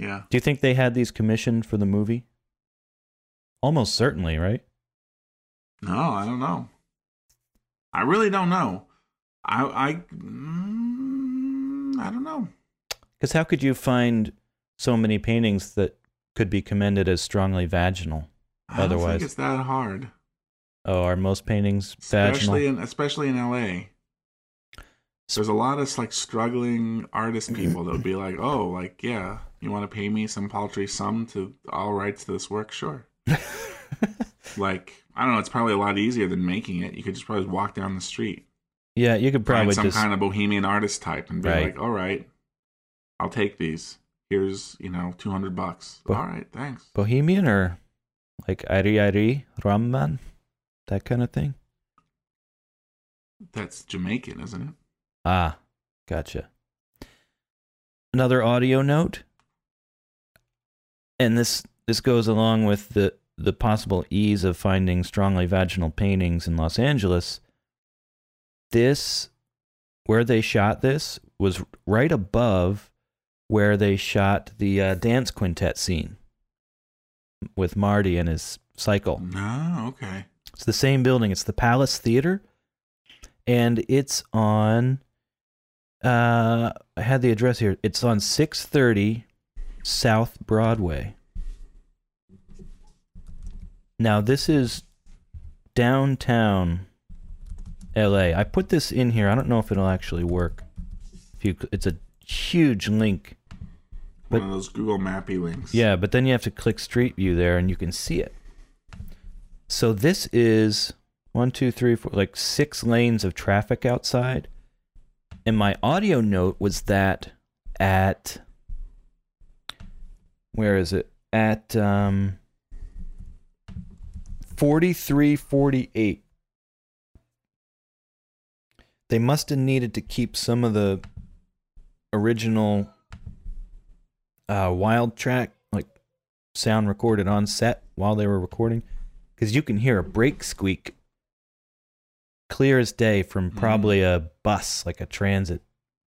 Yeah.
Do you think they had these commissioned for the movie? Almost certainly, right?
No, I don't know. I really don't know. I I mm, I don't know.
Because how could you find so many paintings that could be commended as strongly vaginal?
I don't
Otherwise-
think it's that hard.
Oh, are most paintings vaginal?
especially in especially in LA. There's a lot of like struggling artist people that would be like, "Oh, like yeah, you want to pay me some paltry sum to all rights to this work? Sure." like I don't know, it's probably a lot easier than making it. You could just probably walk down the street,
yeah, you could probably
find some
just
kind of bohemian artist type, and be
Right.
like, "All right, I'll take these. Here's you know two hundred bucks.
Bo-
all right, thanks."
bohemian or like Ari Ari Ramman, that kind of thing.
That's Jamaican, isn't it?
Ah, gotcha. Another audio note, and this this goes along with the the possible ease of finding strongly vaginal paintings in Los Angeles. This, where they shot this, was right above where they shot the uh, dance quintet scene with Marty and his cycle.
No, okay.
It's the same building. It's the Palace Theater, and it's on. Uh, I had the address here. It's on six thirty South Broadway. Now this is downtown L.A. I put this in here. I don't know if it'll actually work. If you, it's a huge link. But-
One of those Google Mappy links.
Yeah, but then you have to click Street View there, and you can see it. So this is one, two, three, four, like six lanes of traffic outside. And my audio note was that at where is it? At um 4348. They must have needed to keep some of the original uh, wild track like sound recorded on set while they were recording because you can hear a brake squeak clear as day from probably a bus like a transit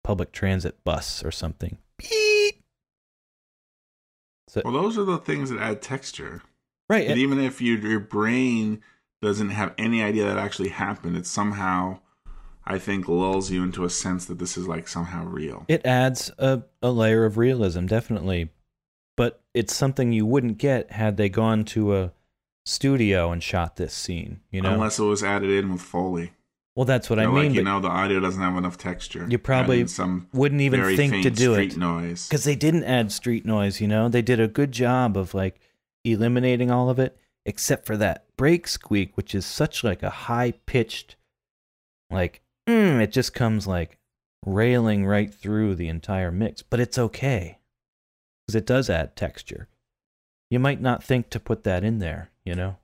public transit bus or something Beep. so
Well, those are the things that add texture.
right
And even if you, your brain doesn't have any idea that actually happened, it somehow, I think, lulls you into a sense that this is like somehow real.
it adds a, a layer of realism definitely but it's something you wouldn't get had they gone to a studio and shot this scene you know
Unless it was added in with Foley.
well that's what
They're
i mean
like, you know, the audio doesn't have enough texture.
You probably
some
wouldn't even think to do
street
it
noise.
because they didn't add street noise you know they did a good job of like eliminating all of it except for that brake squeak which is such like a high pitched like mm, it just comes like railing right through the entire mix but it's okay. Because it does add texture. You might not think to put that in there you know?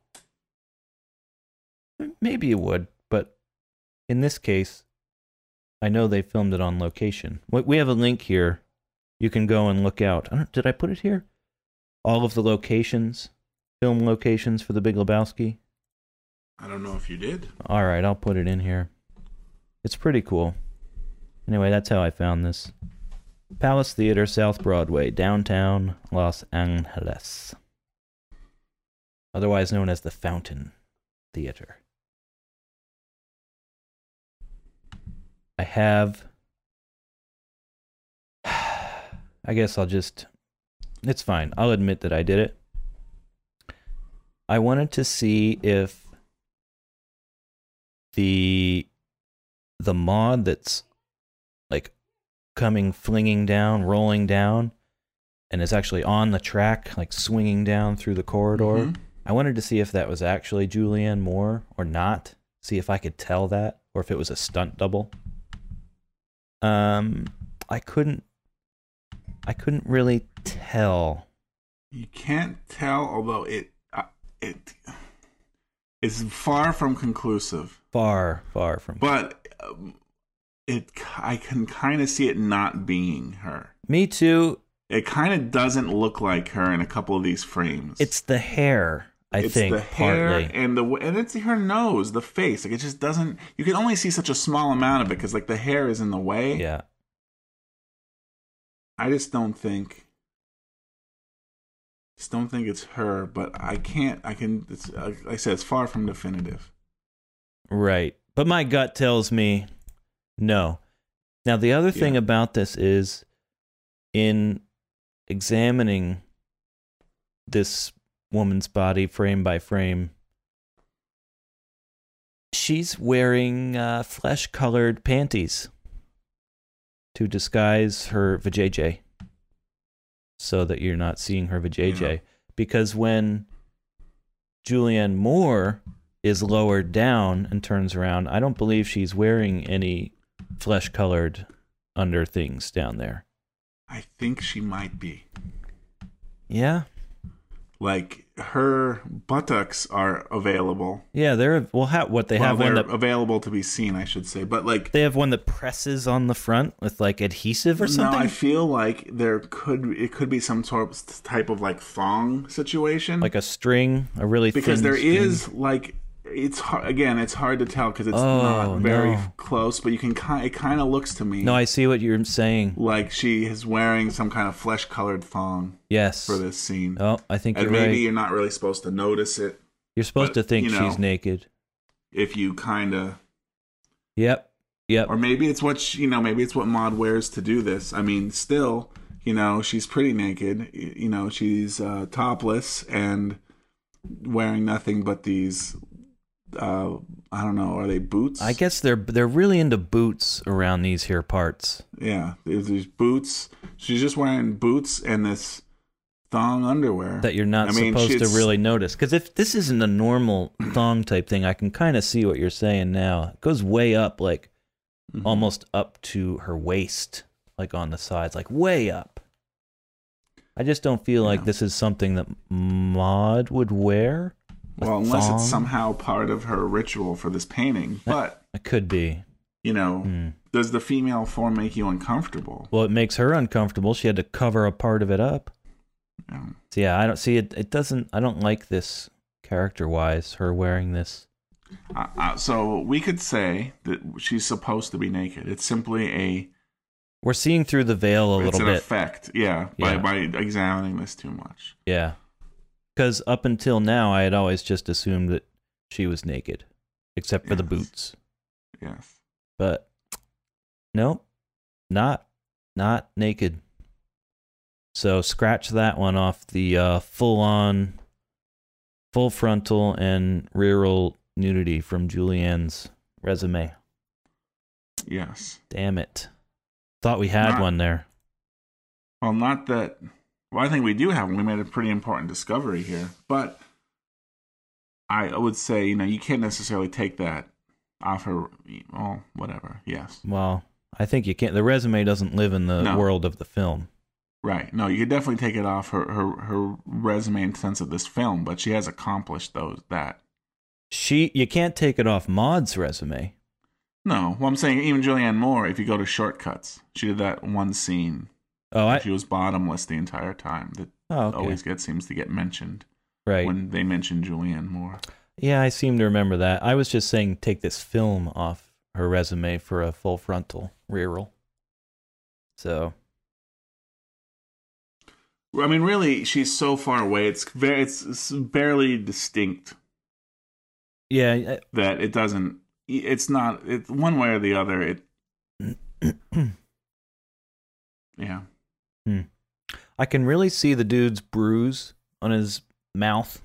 Maybe you would but in this case i know they filmed it on location. We we have a link here. You can go and look out. I don't, did i put it here? All of the locations film locations for the big lebowski?
I don't know if you did.
all right i'll put it in here it's pretty cool. Anyway that's how i found this. Palace theater south broadway downtown los angeles. Otherwise known as the fountain theater. I have i guess i'll just it's fine. I'll admit that i did it. I wanted to see if the the Maude that's like coming flinging down rolling down and is actually on the track like swinging down through the corridor
Mhm.
i wanted to see if that was actually julianne moore or not see if i could tell that or if it was a stunt double um i couldn't i couldn't really tell
You can't tell, although it uh, it is far from conclusive.
far far from
But it, I can kind of see it not being her.
me too
It kind of doesn't look like her in a couple of these frames.
it's the hair I
it's
think
the hair
partly.
and the and it's her nose, the face. Like it just doesn't. You can only see such a small amount of it because like the hair is in the way.
Yeah.
I just don't think. Just don't think it's her, but I can't. I can. It's, like I said, it's far from definitive.
Right. But my gut tells me no. Now, the other thing
Yeah.
about this is in examining this woman's body frame by frame, she's wearing uh, flesh colored panties to disguise her vajayjay so that you're not seeing her vajayjay.
Yeah.
Because when Julianne Moore is lowered down and turns around, I don't believe she's wearing any flesh colored under things down there.
I think she might be.
Yeah.
Like her buttocks are available.
Yeah, they're well ha- what they
well,
have one that
available to be seen, I should say. But like
they have one that presses on the front with like adhesive or something.
No, I feel like there could it could be some sort of type of like thong situation,
like a string, a really
because there
string.
is like it's hard, again it's hard to tell because it's
Oh,
not very
no.
close, but you can kind it kind of looks to me
No, I see what you're saying.
like she is wearing some kind of flesh colored thong
Yes.
for this scene,
Oh, I think
and
you're
maybe
right.
you're not really supposed to notice it
You're supposed
but,
to think
you know,
she's naked.
if you kind of
Yep. Yep.
or maybe it's what she, you know maybe it's what Maude wears to do this. I mean, still, you know, she's pretty naked. You know, she's uh, topless and wearing nothing but these. Uh, I don't know. Are they boots?
I guess they're they're really into boots around these here parts.
Yeah, there's these boots. She's just wearing boots and this thong underwear
that you're not
I mean,
supposed to really notice. Because if this isn't a normal thong type thing, I can kind of see what you're saying now. It goes way up, like
Mhm.
almost up to her waist, like on the sides, like way up. I just don't feel like this is something that Maude would wear.
Well, unless
thong?
it's somehow part of her ritual for this painting. But
It could be.
you know,
Hmm.
does the female form make you uncomfortable?
Well, it makes her uncomfortable. She had to cover a part of it up.
Yeah.
So yeah, I don't see it. It doesn't. I don't like this character wise. Her wearing this.
Uh, uh, so we could say that she's supposed to be naked. It's simply a
We're seeing through the veil a
it's
little
an
bit.
effect, yeah,
Yeah.
By by examining this too much.
Yeah. Because up until now, I had always just assumed that she was naked, except for the boots.
Yes.
But nope, not not naked. So scratch that one off the uh, full on, full frontal and rear nudity from Julianne's resume.
Yes.
Damn it! Thought we had
Not-
one there.
Well, not that. Well, I think we do have one. We made a pretty important discovery here, but I would say you know you can't necessarily take that off her. Well, whatever. Yes.
Well, I think you can't. The resume doesn't live in the
No.
world of the film.
Right. No, you could definitely take it off her her her resume in sense of this film, but she has accomplished those that.
She, you can't take it off Maude's resume.
No, well, I'm saying even Julianne Moore. If you go to Short Cuts, she did that one scene.
Oh, I.
she was bottomless the entire time. That
Oh, okay.
always gets seems to get mentioned
right.
when they mention Julianne Moore.
Yeah, I seem to remember that. I was just saying take this film off her resume for a full frontal rear roll. So,
I mean, really, she's so far away. It's very, it's, it's barely distinct
yeah, I-
that it doesn't. It's not. It's one way or the other. It. Yeah. Hmm.
I can really see the dude's bruise on his mouth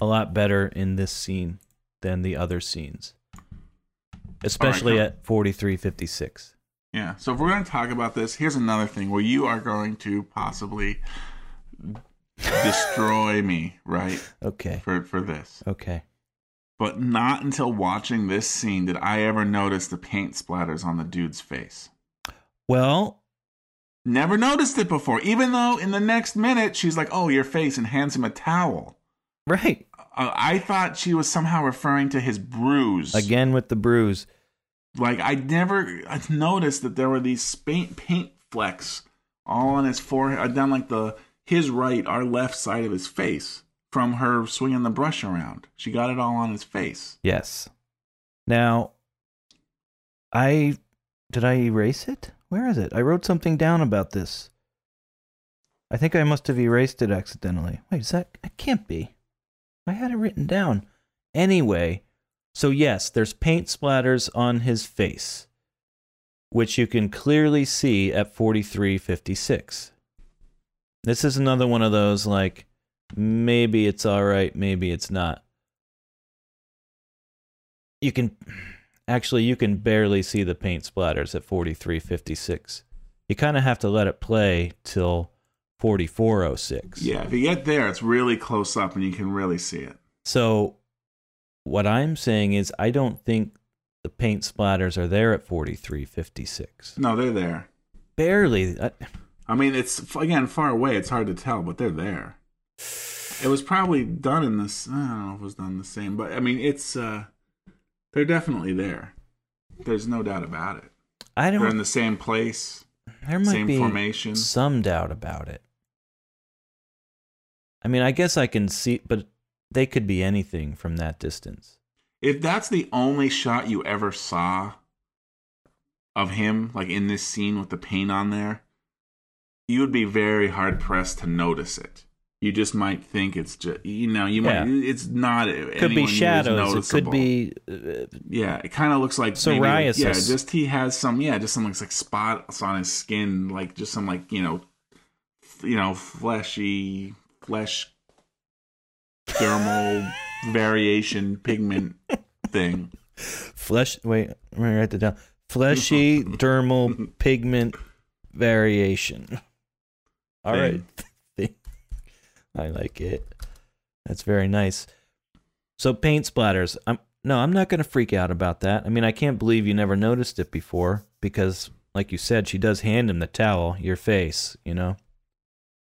a lot better in this scene than the other scenes. Especially
cool.
at 4356.
Yeah. So if we're going to talk about this, here's another thing where you are going to possibly destroy me, right?
Okay.
For for this.
Okay.
But not until watching this scene did I ever notice the paint splatters on the dude's face.
Well,
Never noticed it before, even though in the next minute she's like, "Oh, your face," and hands him a towel.
right.
Uh, I thought she was somehow referring to his bruise.
Again with the bruise.
like I never noticed that there were these paint paint flecks all on his forehead, uh, down like the his right, our left side of his face from her swinging the brush around. She got it all on his face.
Yes. Now, I did I erase it? Where is it? I wrote something down about this. I think I must have erased it accidentally. Wait, is that? It can't be. I had it written down. Anyway, so yes, there's paint splatters on his face, which you can clearly see at 4356. This is another one of those like maybe it's all right, maybe it's not. You can actually you can barely see the paint splatters at 4356. You kind of have to let it play till 4406.
Yeah, if you get there, it's really close up and you can really see it.
So what I'm saying is I don't think the paint splatters are there at 4356.
No, they're there.
Barely. I,
I mean, it's again far away. It's hard to tell, but they're there. It was probably done in this. I don't know if it was done the same, but I mean, it's uh, they're definitely there. There's no doubt about it.
I don't.
They're in the same place.
there might
same
be
formation.
some doubt about it. I mean, I guess I can see but they could be anything from that distance.
If that's the only shot you ever saw of him, like in this scene with the paint on there, you would be very hard pressed to notice it. You just might think it's just, you know, you
Yeah.
might. It's not.
it Could be shadows, it could be uh,
Yeah, it kind of looks like maybe, yeah, just he has some. Yeah, just some like, like spots on his skin, like just some like you know, you know, fleshy flesh, dermal variation pigment thing.
flesh wait, let me write that down. Fleshy dermal pigment variation. All right. I like it. That's very nice. So paint splatters. I'm no, I'm not going to freak out about that. I mean, I can't believe you never noticed it before because like you said, she does hand him the towel, your face, you know.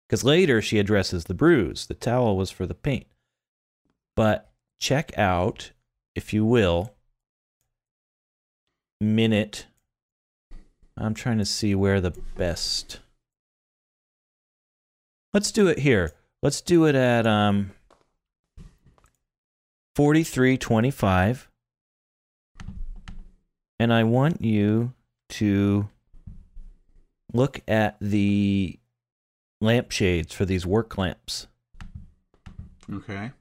Cuz later she addresses the bruise. The towel was for the paint. But check out if you will minute I'm trying to see where the best Let's do it here. Let's do it at um 4325 and I want you to look at the lampshades for these work lamps
Okay.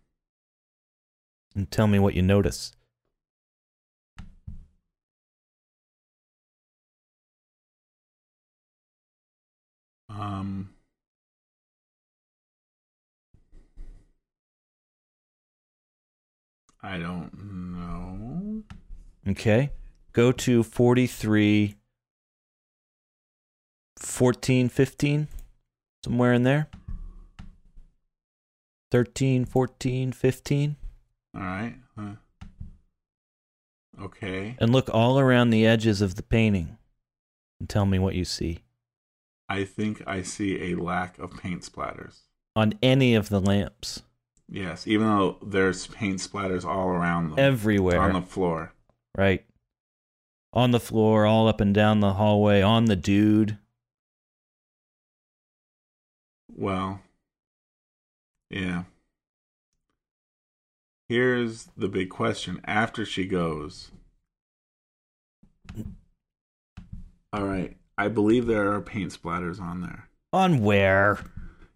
and tell me what you notice.
Um. I don't know.
Okay. Go to 43 14 15 somewhere in there. 13 14 15
All right. Uh, okay.
and look all around the edges of the painting and tell me what you see
I think I see a lack of paint splatters.
on any of the lamps
Yes, even though there's paint splatters all around them.
everywhere
on the floor.
right on the floor all up and down the hallway on the dude
Well, yeah. Here's the big question after she goes. All right, I believe there are paint splatters on there.
on where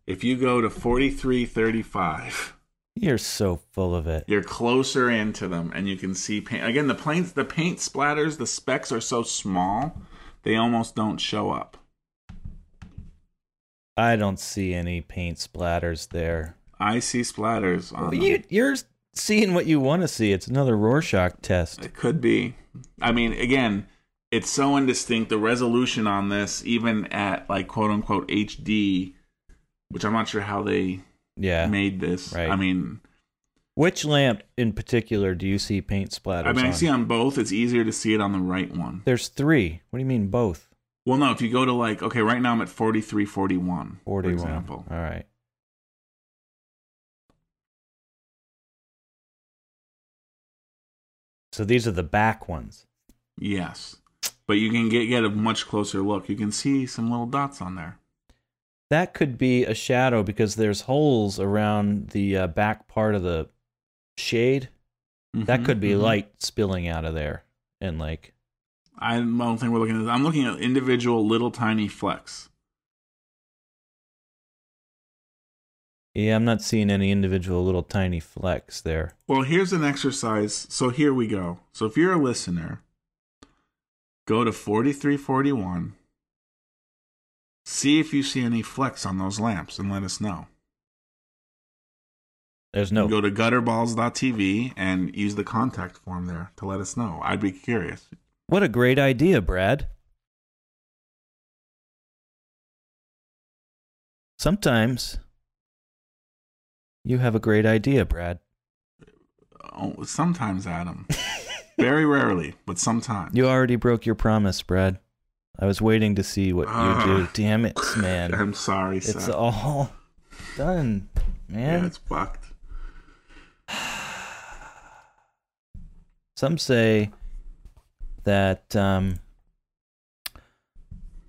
If you go to 4335,
you're so full of it
you're closer into them and you can see paint. Again, the paint the paint splatters, the specks are so small, they almost don't show up.
i don't see any paint splatters there
I see splatters on them.
you, you're seeing what you want to see it's another rorschach test
It could be. I mean, again, it's so indistinct. The resolution on this, even at like quote unquote HD, which I'm not sure how they
yeah
made this.
right.
I mean,
Which lamp in particular do you see paint splatters on?
I mean, I
on?
see on both. It's easier to see it on the right one.
There's three. What do you mean both?
Well, no, if you go to like, okay, right now I'm at 43, 41,
41.
for example.
All right. So these are the back ones.
Yes, but you can get get a much closer look. You can see some little dots on there.
That could be a shadow because there's holes around the uh, back part of the shade. That
Mhm,
could be
mhm.
light spilling out of there and like
I don't think we're looking at. I'm looking at individual little tiny flecks.
yeah, I'm not seeing any individual little tiny flecks there.
Well, here's an exercise. So here we go. So if you're a listener, go to 4341. See if you see any flecks on those lamps and let us know.
There's no
Go to gutterballs.tv and use the contact form there to let us know. I'd be curious.
What a great idea, Brad. Sometimes you have a great idea, Brad.
Oh, sometimes, Adam. Very rarely, but sometimes.
You already broke your promise, Brad. I was waiting to see what you do.
Ah.
Damn it, man.
I'm sorry,
It's
Seth.
all done, man.
yeah, it's fucked.
Some say that um,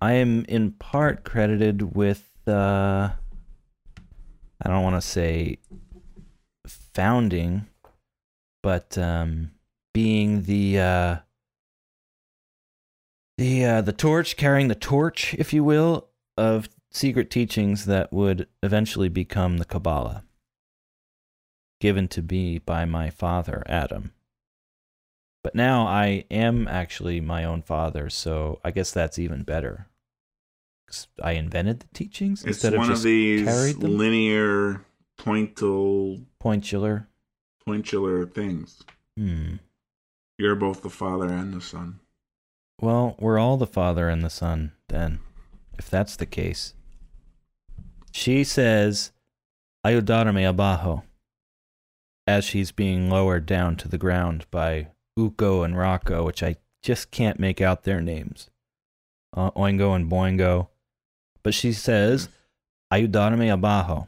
I am in part credited with, uh, I don't want to say founding, but um, being the uh, the uh, the torch, carrying the torch, if you will, of secret teachings that would eventually become the Kabbalah, given to me by my father Adam. But now I am actually my own father, so I guess that's even better. I invented the teachings
It's
instead
one
of
of,
just
these
carried them.
linear, pointal,
Pointular.
pointular things.
Hmm.
You're both the father and the son.
Well, we're all the father and the son, then, if that's the case. She says, Ayudarme abajo, as she's being lowered down to the ground by Uko and Rocco, which I just can't make out their names. Uh, Oingo and Boingo. But she says, Ayudarme abajo.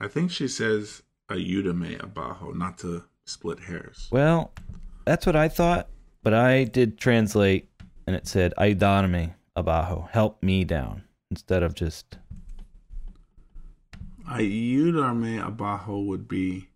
I think she says ayúdame abajo, not to split hairs.
Well, that's what I thought, but I did translate and it said Ayudarme abajo, help me down, instead of just
Ayúdame abajo would be.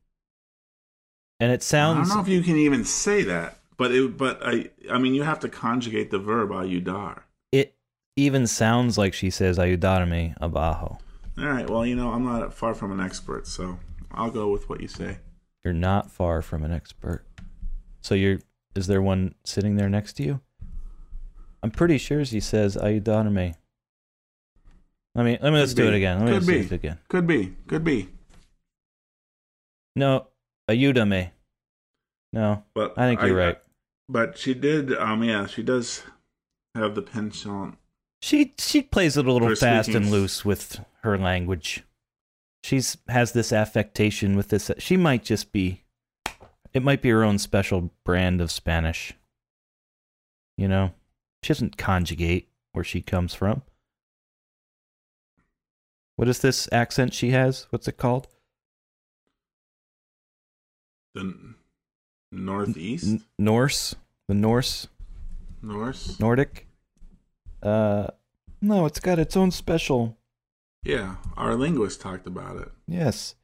and it sounds
I don't know if you can even say that, but it, but I, I mean, you have to conjugate the verb ayudar.
it even sounds like she says ayudarme abajo.
All right. Well, you know, I'm not far from an expert, so I'll go with what you say.
You're not far from an expert. So you're is there one sitting there next to you? I'm pretty sure she says ayudarme. Let me let me let's
Could
do it again. Let me
Could
do
be.
it again.
Could be. Could be.
No, ayúdame. No,
But
I think you're right.
But she did. Um. Yeah. She does have the penchant.
She she plays it a little fast and loose with her language. She's has this affectation with this. She might just be. It might be her own special brand of Spanish. You know, she doesn't conjugate where she comes from. What is this accent she has? What's it called?
The n- northeast,
N- Norse, the Norse,
Norse.
Nordic. Uh, no, it's got its own special.
Yeah, our linguist talked about it.
Yes.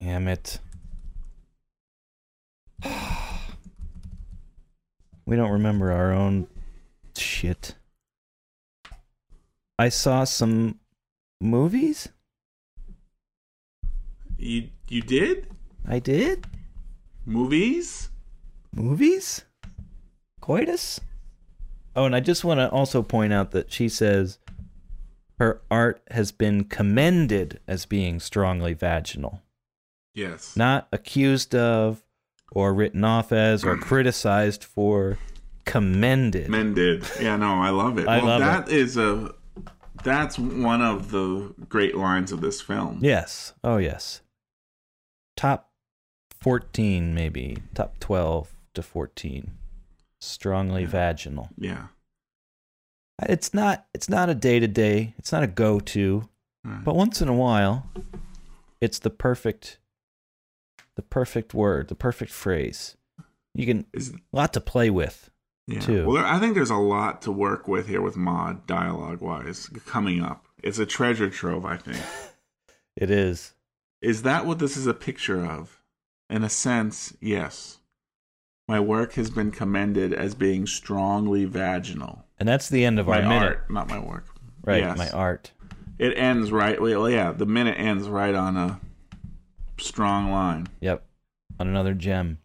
Damn it. we don't remember our own shit. I saw some movies.
You you did
I did?
movies?
Movies? Coitus? Oh, and I just want to also point out that she says her art has been commended as being strongly vaginal.
Yes.
not accused of or written off as or criticized for commended
Mended. Yeah, no, I love it.
I
well,
love
that is a that's one of the great lines of this film.
yes oh yes top 14 maybe top 12 to 14 strongly
Yeah.
vaginal
Yeah.
Uh, it's not it's not a day to day it's not a go to
Right.
but once in a while it's the perfect the perfect word the perfect phrase you can
Is
a lot to play with
yeah.
too.
Well, there, I think there's a lot to work with here with Maude dialogue wise coming up. It's a treasure trove, I think.
It is.
Is that what this is a picture of? In a sense, yes. My work has been commended as being strongly vaginal.
And that's the end of
My
our minute.
art, not my work.
Right,
Yes.
my art.
It ends right. Well, yeah, the minute ends right on a strong line.
Yep. On another gem.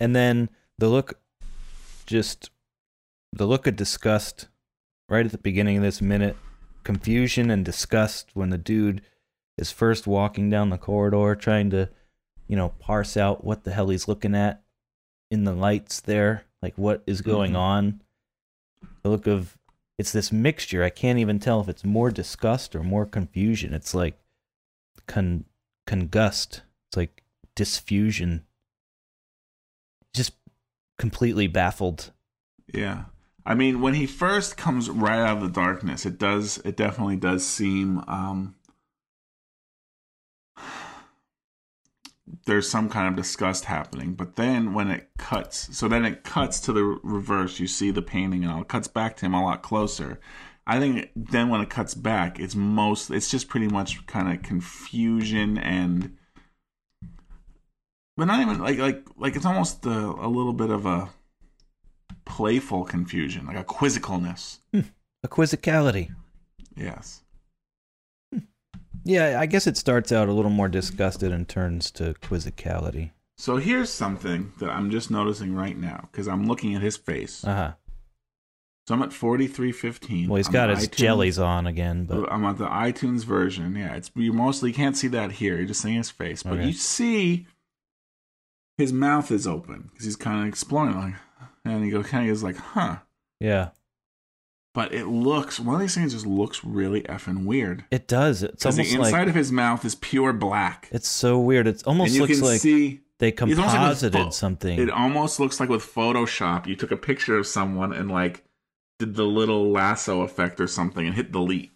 And then the look just the look of disgust right at the beginning of this minute. Confusion and disgust when the dude is first walking down the corridor trying to, you know, parse out what the hell he's looking at in the lights there. Like what is going
Mhm.
on. The look of it's this mixture. I can't even tell if it's more disgust or more confusion. It's like con congust. It's like disfusion. Completely baffled.
Yeah. I mean, when he first comes right out of the darkness, it does it definitely does seem um there's some kind of disgust happening. But then when it cuts, so then it cuts to the reverse, you see the painting and all. It cuts back to him a lot closer. I think then when it cuts back, it's most it's just pretty much kind of confusion and but not even like like like it's almost a, a little bit of a playful confusion, like a quizzicalness.
A quizzicality.
Yes.
Yeah, I guess it starts out a little more disgusted and turns to quizzicality.
So here's something that I'm just noticing right now because I'm looking at his face.
Uh huh.
So I'm at 4315.
Well, he's
on
got his
iTunes-
jellies on again, but
I'm at the iTunes version. Yeah, it's you mostly can't see that here. You're just seeing his face, but
Okay.
you see his mouth is open because he's kind of exploring, like, and he go kind of is like, huh.
yeah,
But it looks one of these things just looks really effing weird.
it does. It's
Because the inside
like
of his mouth is pure black.
it's so weird. It almost
and you
looks
can
like
see
they
almost like
composited something.
It almost looks like with Photoshop, you took a picture of someone and like did the little lasso effect or something and hit delete.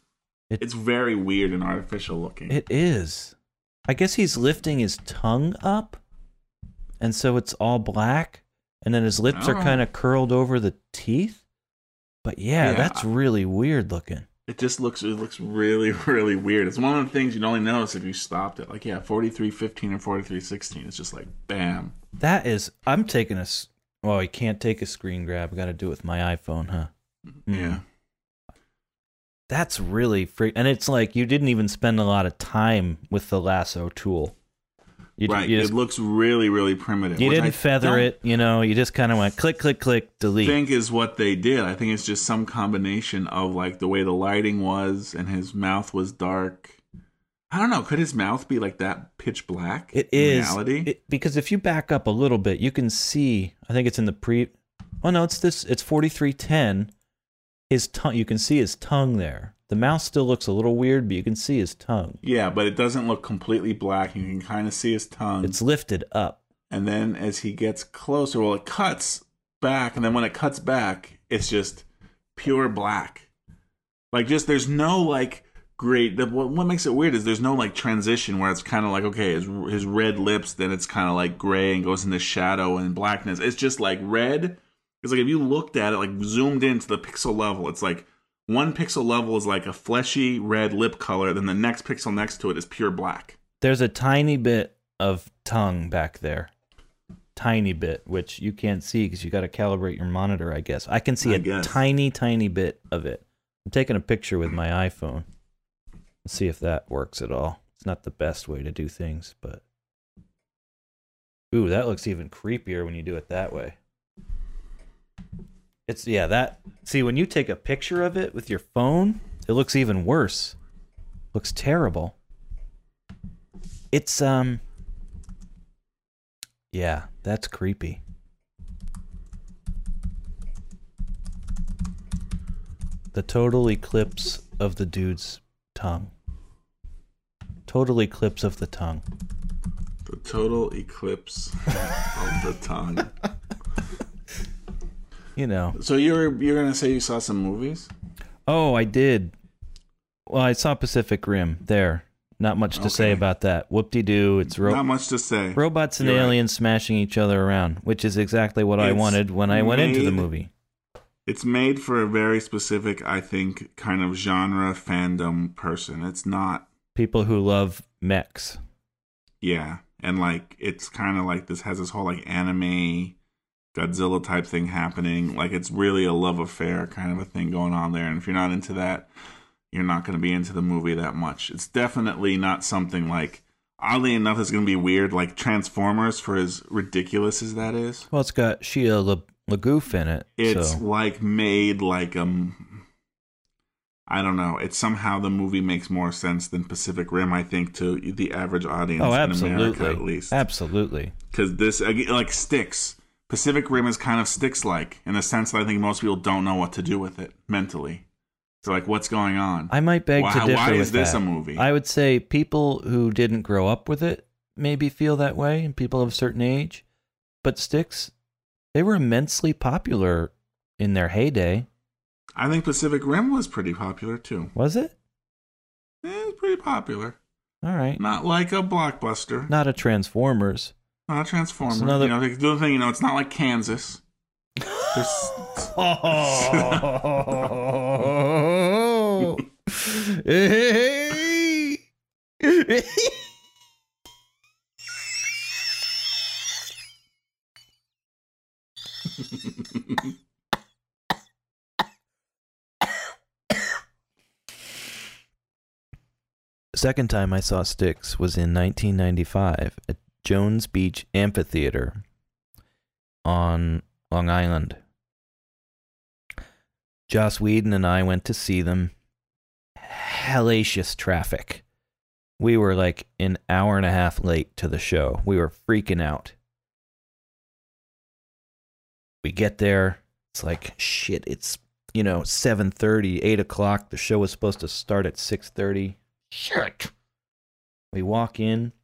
It-
it's very weird and artificial looking.
It is. I guess he's lifting his tongue up, and so it's all black, and then his lips are
Oh.
kind of curled over the teeth. But yeah,
Yeah.
that's really weird looking.
It just looks it looks really really weird. It's one of the things you'd only notice if you stopped it. Like yeah, forty three fifteen or forty three sixteen. It's just like bam.
That is, I'm taking a. Well, you can't take a screen grab. Got to do it with my iPhone, huh? Mm.
Yeah.
That's really freak. And it's like you didn't even spend a lot of time with the lasso tool. You,
right.
You, just-
it looks really really primitive.
you didn't
I
feather it. You know, you just kind of went click, click, click, delete.
I think is what they did. I think it's just some combination of like the way the lighting was and his mouth was dark. I don't know. Could his mouth be like that pitch black?
It
in
is
reality.
it- because if you back up a little bit, you can see. I think it's in the pre. Oh no, it's this. It's forty three ten. His tongue. You can see his tongue there. The mouth still looks a little weird, but you can see his tongue.
yeah, but it doesn't look completely black. You can kind of see his tongue.
It's lifted up.
and then as he gets closer, well, it cuts back, and then when it cuts back, it's just pure black. Like, just there's no like great. The, what, what makes it weird is there's no like transition where it's kind of like okay, his his red lips, then it's kind of like gray and goes into shadow and blackness. It's just like red. It's like if you looked at it, like zoomed into the pixel level, it's like one pixel level is like a fleshy red lip color, then the next pixel next to it is pure black.
There's a tiny bit of tongue back there. Tiny bit, which you can't see because you got to calibrate your monitor, I guess. I can see
I
a
guess.
tiny, tiny bit of it. I'm taking a picture with my iPhone. Let's see if that works at all. It's not the best way to do things, but. Ooh, that looks even creepier when you do it that way. It's, yeah, that. See, when you take a picture of it with your phone, it looks even worse. Looks terrible. It's um Yeah, that's creepy. The total eclipse of the dude's tongue. Total eclipse of the tongue.
The total eclipse of the tongue.
You know.
So you're you're gonna say you saw some movies?
Oh, I did. Well, I saw Pacific Rim. There. Not much to say about that. Whoop de doo. It's ro-
Not much to say.
robots and
You're right.
aliens smashing each other around, which is exactly what I wanted when I went into the movie.
It's made for a very specific, I think, kind of genre fandom person. It's not,
People who love mechs.
yeah, and like it's kind of like this has this whole like anime Godzilla type thing happening. Like it's really a love affair kind of a thing going on there. And if you're not into that, you're not going to be into the movie that much. It's definitely not something like. Oddly enough, it's going to be weird, like Transformers, for as ridiculous as that is.
Well, it's got Shia La- LaBeouf in it.
it's
so.
like made like um I don't know. It's somehow the movie makes more sense than Pacific Rim, I think, to the average audience
Oh,
in. America at least.
Absolutely.
Because this like Styx. Pacific Rim is kind of Styx like in the sense that I think most people don't know what to do with it mentally. So like, what's going on?
I might beg
why,
to differ
why is this
that.
a movie?
I would say people who didn't grow up with it maybe feel that way, and people of a certain age. But Styx, they were immensely popular in their heyday.
I think Pacific Rim was pretty popular too.
Was it?
Eh, it was pretty popular.
All right.
Not like a blockbuster.
Not a Transformers.
Not a Transformer.
It's another-
You know, the the other thing, you know, it's not like Kansas. There's,
Second time I saw Styx was in 1995 at Jones Beach Amphitheater on Long Island. Joss Whedon and I went to see them. Hellacious traffic. We were like an hour and a half late to the show. We were freaking out. We get there. It's like shit. It's you know 7:30, 8 o'clock. The show was supposed to start at 6:30. Shit. We walk in,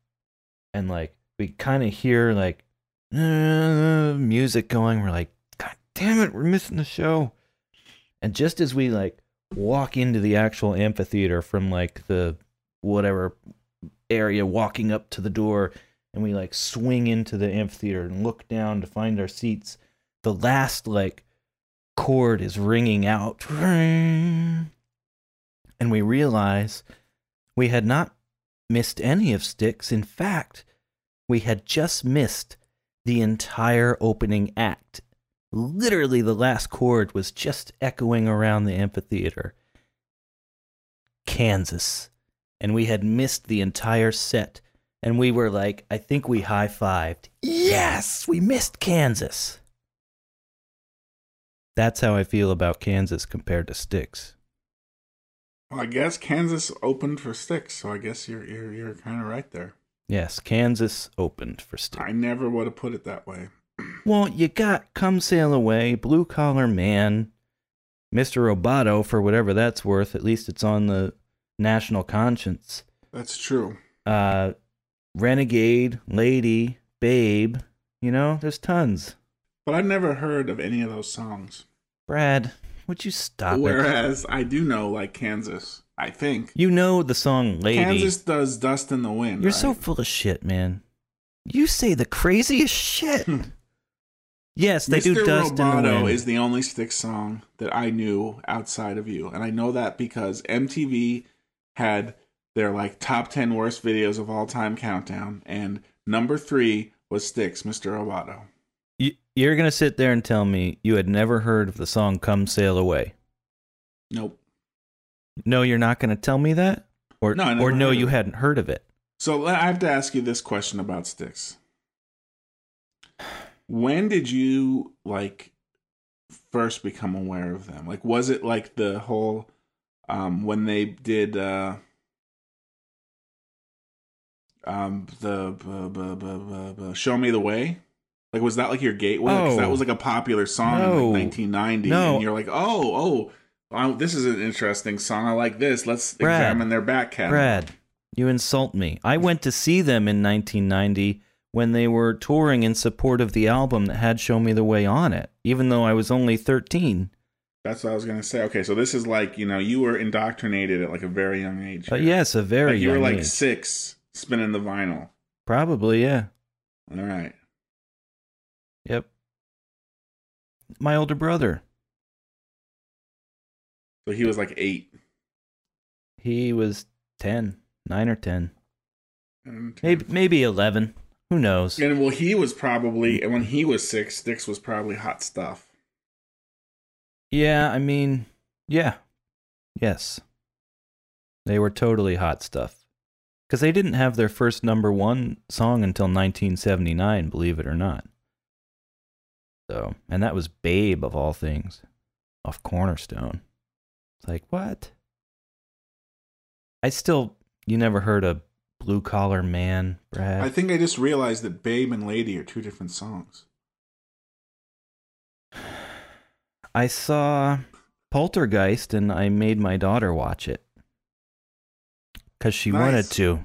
and like we kind of hear like uh, music going. We're like, God damn it, we're missing the show. And just as we like walk into the actual amphitheater from like the whatever area, walking up to the door, and we like swing into the amphitheater and look down to find our seats, the last like chord is ringing out. And we realize we had not missed any of Styx. In fact, we had just missed the entire opening act. Literally, the last chord was just echoing around the amphitheater. Kansas. And we had missed the entire set. And we were like, I think we high fived. Yes, we missed Kansas. That's how I feel about Kansas compared to Styx.
well, I guess Kansas opened for Styx, so I guess you're you're you're kind of right there.
Yes, Kansas opened for Styx.
I never would have put it that way.
Well, you got Come Sail Away, Blue Collar Man, Mr. Roboto, for whatever that's worth. At least it's on the national conscience.
That's true.
Uh, Renegade, Lady, Babe. You know, there's tons.
But I've never heard of any of those songs.
Brad, would you stop it?
Whereas I do know like Kansas. I think
You know the song Lady.
Kansas does "Dust in the Wind."
You're
right?
so full of shit, man. You say the craziest shit. yes, they
Mr.
do Dust in the Wind.
is the only stick song that I knew outside of you, and I know that because MTV had their like top ten worst videos of all time countdown, and number three was Styx, Mr. Roboto.
You- You're gonna sit there and tell me you had never heard of the song "Come Sail Away."
Nope.
No, you're not gonna tell me that, or
No,
or no, you hadn't heard of it.
So I have to ask you this question about Styx. When did you like first become aware of them? Like was it like the whole um when they did uh um the show me the way? Like was that like your gateway? Because that
Oh.
was like a popular song in like 1990
No.
and you're like, "Oh, oh, wow, this is an interesting song. I like this. Let's
Brad.
examine their back catalog."
Brad, you insult me. I went to see them in 1990 when they were touring in support of the album that had "Show Me the Way" on it, even though I was only 13.
That's what I was gonna say. Okay, so this is like you know you were indoctrinated at like a very young age.
But
here.
yes, a very
like you were like
age.
six, spinning the vinyl.
Probably, yeah.
All right.
Yep. My older brother.
So he was like eight.
He was 10, 9 or 10.
And,
Maybe maybe 11. Who knows?
and well, he was probably, and when he was six, Styx was probably hot stuff.
Yeah, I mean, yeah. Yes. They were totally hot stuff. Cuz they didn't have their first number 1 song until 1979, believe it or not. So, and that was Babe of all things off Cornerstone. It's like, what? I still you never heard a Blue Collar Man, Brad?
I think I just realized that Babe and Lady are two different songs.
I saw Poltergeist and I made my daughter watch it because she
Nice.
wanted to.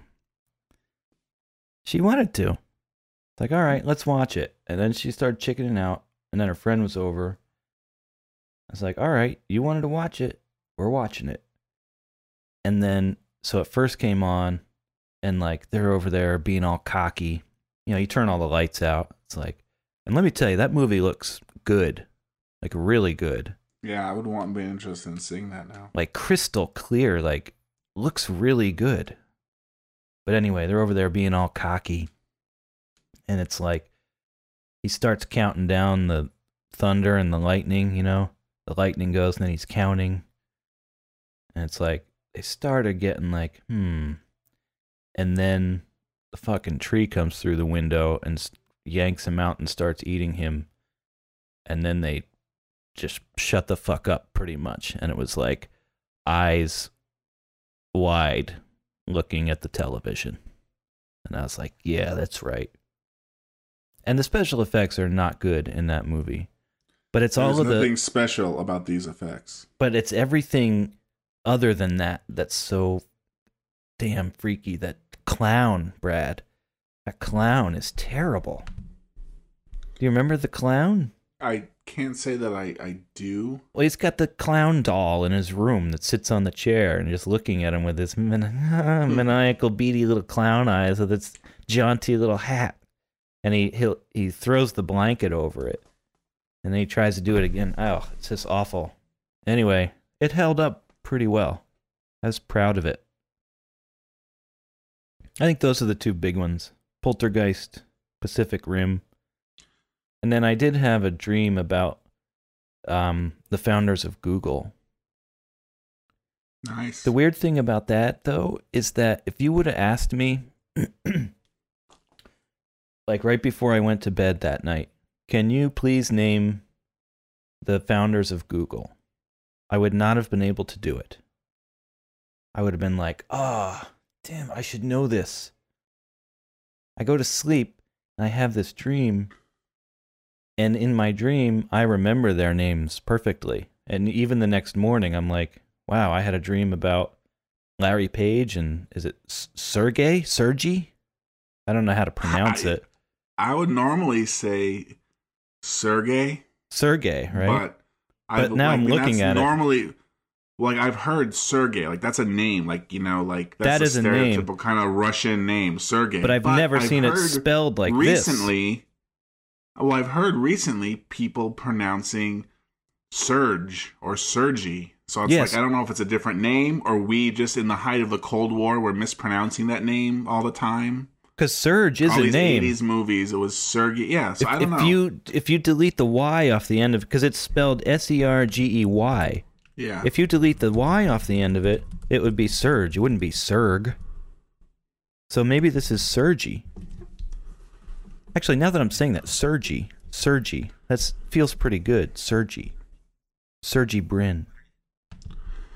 She wanted to. It's like, all right, let's watch it. And then she started chickening out. And then her friend was over. I was like, all right, you wanted to watch it. We're watching it. And then, so it first came on, and like they're over there being all cocky. You know, you turn all the lights out. It's like, and let me tell you, that movie looks good. Like, really good.
Yeah, I would want to be interested in seeing that now.
Like, crystal clear. Like, looks really good. But anyway, they're over there being all cocky. And it's like, he starts counting down the thunder and the lightning, you know? The lightning goes and then he's counting. And it's like, they started getting like, hmm. And then the fucking tree comes through the window and yanks him out and starts eating him. And then they just shut the fuck up pretty much. And it was like eyes wide looking at the television. And I was like, yeah, that's right. And the special effects are not good in that movie. But it's all
There's
of the
nothing special about these effects.
but it's everything other than that that's so damn freaky. That clown, Brad. That clown is terrible. Do you remember the clown?
I can't say that I, I do.
Well, he's got the clown doll in his room that sits on the chair and just looking at him with his man- maniacal, beady little clown eyes with its jaunty little hat. And he he he throws the blanket over it, and then he tries to do it again. Oh, it's just awful. Anyway, it held up pretty well. I was proud of it. I think those are the two big ones: Poltergeist, Pacific Rim, and then I did have a dream about um, the founders of Google.
Nice.
The weird thing about that, though, is that if you would have asked me, like right before I went to bed that night, can you please name the founders of Google? I would not have been able to do it. I would have been like, ah, damn, I should know this. I go to sleep and I have this dream. And in my dream, I remember their names perfectly. And even the next morning, I'm like, wow, I had a dream about Larry Page and is it Sergey? Sergey? I don't know how to pronounce
I-
it.
I would normally say Sergey,
Sergey, right?
but
But now I'm looking
that's
at it.
normally, Like I've heard Sergey, like that's a name, like you know, like that's
That is a name.
stereotypical kind of Russian name, Sergey.
but I've never seen it spelled like this.
recently. Well, I've heard recently people pronouncing Serge or Sergi. So it's
Yes.
like I don't know if it's a different name or we just in the height of the Cold War were mispronouncing that name all the time.
Because Surge is
all
a
these
name.
80s movies, it was Sergey. Yeah, so
if,
I don't
if
know.
you if you delete the Y off the end of because it's spelled S E R G E Y.
yeah.
If you delete the Y off the end of it, it would be Surge. It wouldn't be Serg. So maybe this is Sergi. Actually, now that I'm saying that, Sergi, Sergi, that feels pretty good. Sergi, Sergi Brin.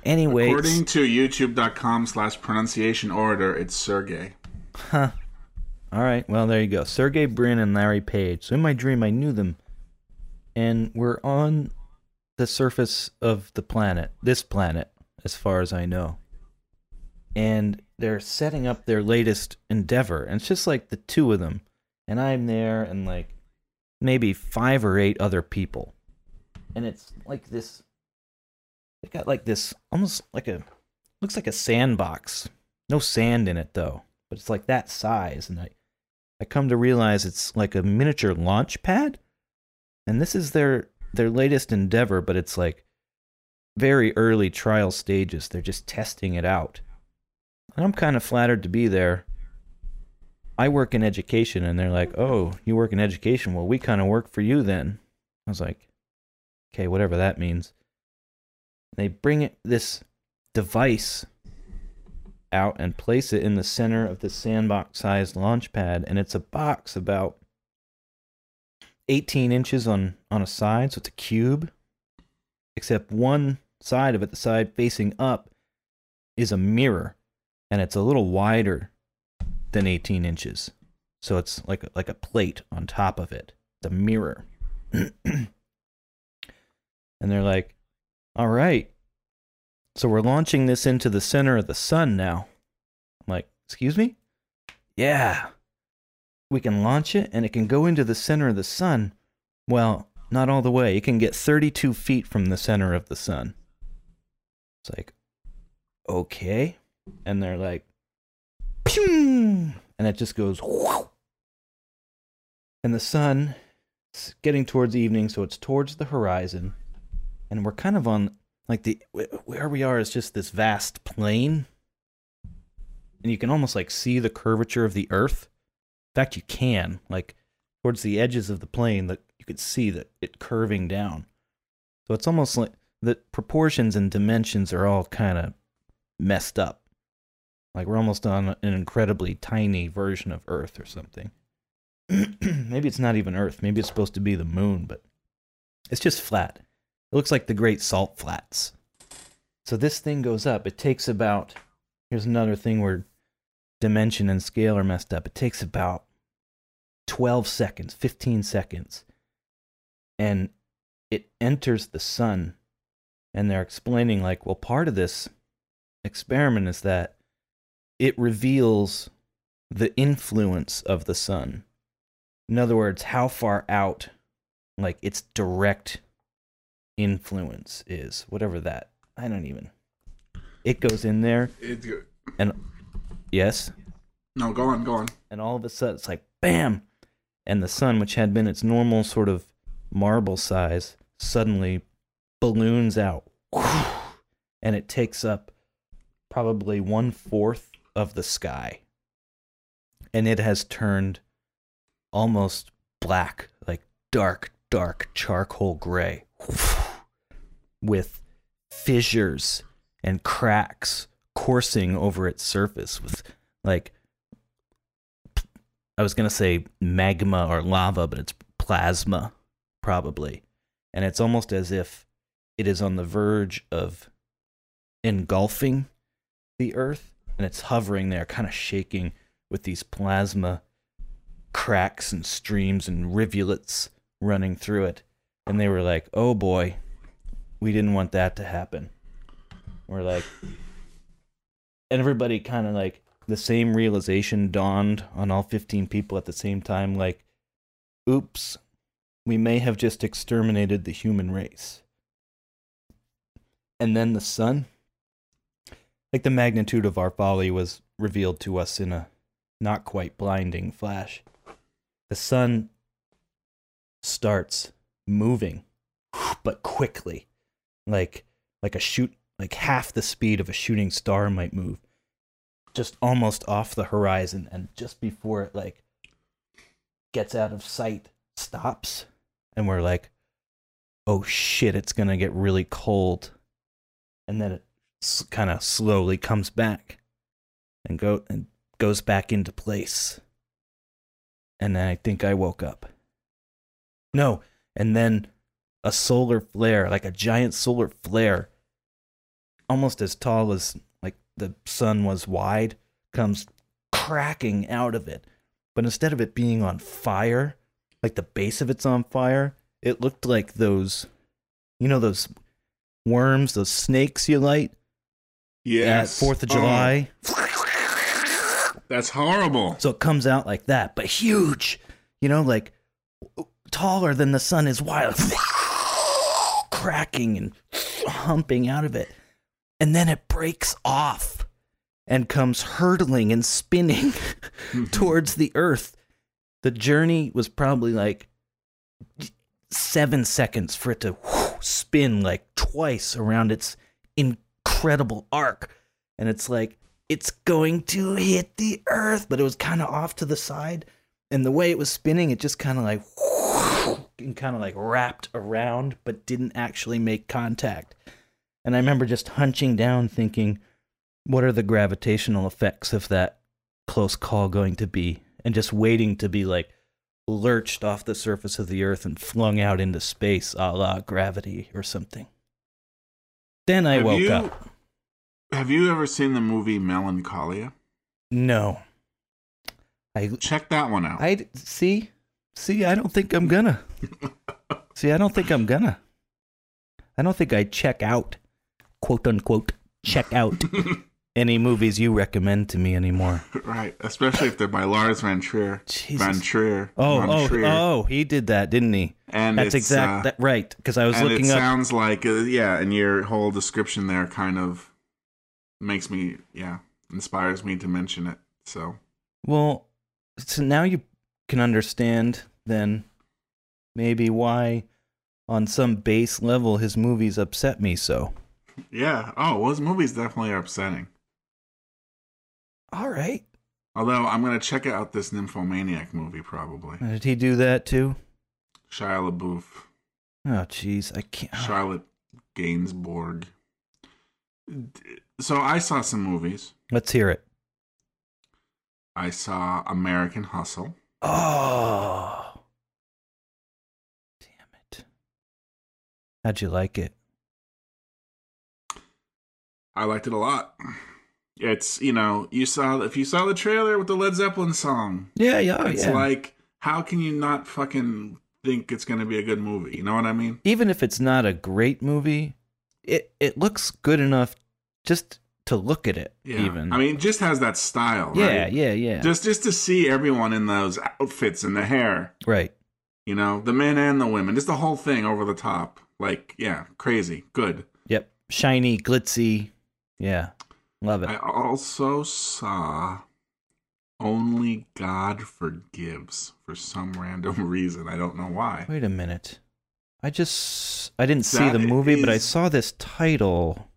Anyway,
According to youtube.com slash pronunciation order, it's Sergey.
Huh. All right. Well, there you go. Sergey Brin and Larry Page. So in my dream, I knew them, and we're on the surface of the planet, this planet, as far as I know. And they're setting up their latest endeavor, and it's just like the two of them, and I'm there, and like maybe five or eight other people, and it's like this. They got like this, almost like a, looks like a sandbox. No sand in it though but it's like that size and i i come to realize it's like a miniature launch pad and this is their their latest endeavor but it's like very early trial stages. They're just testing it out. And I'm kind of flattered to be there. I work in education, and they're like, "Oh, you work in education? Well, we kind of work for you then." I was like, "Okay, whatever that means." They bring this device out and place it in the center of the sandbox-sized launch pad, and it's a box about 18 inches on on a side, so it's a cube. Except one side of it, the side facing up, is a mirror, and it's a little wider than 18 inches. So it's like like a plate on top of it, the mirror. and they're like, "All right, so we're launching this into the center of the sun now." I'm like, "Excuse me?" Yeah. We can launch it and it can go into the center of the sun. Well, not all the way. It can get 32 feet from the center of the sun. It's like, okay. And they're like, Pew! and it just goes, Whoa! and the sun is getting towards evening, so it's towards the horizon, and we're kind of on like the where we are is just this vast plain, and you can almost like see the curvature of the earth. In fact, you can like towards the edges of the plane that you could see that it curving down. So it's almost like the proportions and dimensions are all kind of messed up. Like we're almost on an incredibly tiny version of Earth or something. Maybe it's not even Earth. Maybe it's supposed to be the moon, but it's just flat. It looks like the Great Salt Flats. So this thing goes up. It takes about, here's another thing where dimension and scale are messed up. It takes about 12 seconds, 15 seconds. And it enters the sun. And they're explaining, like, well, part of this experiment is that it reveals the influence of the sun. In other words, how far out, like, its direct influence is. Whatever that. I don't even. It goes in there,
It's good.
and yes,
No, go on, go on.
and all of a sudden it's like bam and the sun which had been its normal sort of marble size suddenly balloons out and it takes up probably one fourth of the sky and it has turned almost black like dark dark charcoal gray with fissures and cracks coursing over its surface with like I was gonna say magma or lava, but it's plasma, probably. And it's almost as if it is on the verge of engulfing the earth, and it's hovering there, kind of shaking with these plasma cracks and streams and rivulets running through it. And they were like, oh boy, we didn't want that to happen. We're like, and everybody kind of like the same realization dawned on all 15 people at the same time like oops we may have just exterminated the human race. And then the sun like the magnitude of our folly was revealed to us in a not quite blinding flash. The sun starts moving but quickly like like a shoot like half the speed of a shooting star might move just almost off the horizon and just before it like gets out of sight stops and we're like oh shit it's going to get really cold. And then it s- kind of slowly comes back and go and goes back into place. And then i think i woke up. No and then a solar flare like a giant solar flare almost as tall as like the sun was wide comes cracking out of it but instead of it being on fire like the base of it's on fire it looked like those you know those worms those snakes you light
Yes.
at 4th of
Oh,
July
that's horrible.
so it comes out like that but huge you know like taller than the sun is wide cracking and humping out of it and then it breaks off and comes hurtling and spinning mm-hmm. towards the earth. The journey was probably like seven seconds for it to spin like twice around its incredible arc. And it's like, it's going to hit the earth, but it was kind of off to the side. And the way it was spinning, it just kind of like, and kind of like wrapped around, but didn't actually make contact. And I remember just hunching down thinking, what are the gravitational effects of that close call going to be? And just waiting to be like lurched off the surface of the earth and flung out into space a la gravity or something. Then I
Have
woke
you-
up.
Have you ever seen the movie Melancholia?
No. I
Check that one out.
I see see I don't think I'm gonna. see, I don't think I'm gonna. I don't think I check out quote unquote check out any movies you recommend to me anymore.
right, especially if they're by Lars Van Trier.
Jesus.
Van Trier.
Oh,
Von
oh,
Trier.
oh, he did that, didn't he?
And
That's
it's,
exact
uh,
that right because I was
and
looking
it
up
sounds like uh, yeah, and your whole description there kind of makes me yeah inspires me to mention it. So
Well, so now you can understand then maybe why on some base level his movies upset me so.
yeah. Oh, well, his movies definitely are upsetting.
All right.
Although I'm gonna check out this Nymphomaniac movie probably.
Did he do that too?
Shia LaBeouf,
Oh jeez, I can't. Ah.
Charlotte Gainsbourg. So I saw some movies.
Let's hear it.
I saw American Hustle.
Oh. Damn it. How'd you like it?
I liked it a lot. It's you know you saw if you saw the trailer with the Led Zeppelin song,
Yeah, yeah, oh,
it's
yeah.
like how can you not fucking think it's gonna be a good movie? You know what I mean?
Even if it's not a great movie, it it looks good enough just to look at it.
Yeah.
Even.
I mean, it just has that style.
yeah,
right?
yeah, yeah.
Just just to see everyone in those outfits and the hair,
right.
you know, the men and the women, just the whole thing over the top. Like, yeah, crazy, good.
Yep. Shiny, glitzy. Yeah. Love it.
I also saw Only God Forgives for some random reason. I don't know why.
Wait a minute. I just I didn't see the movie, but I saw this title.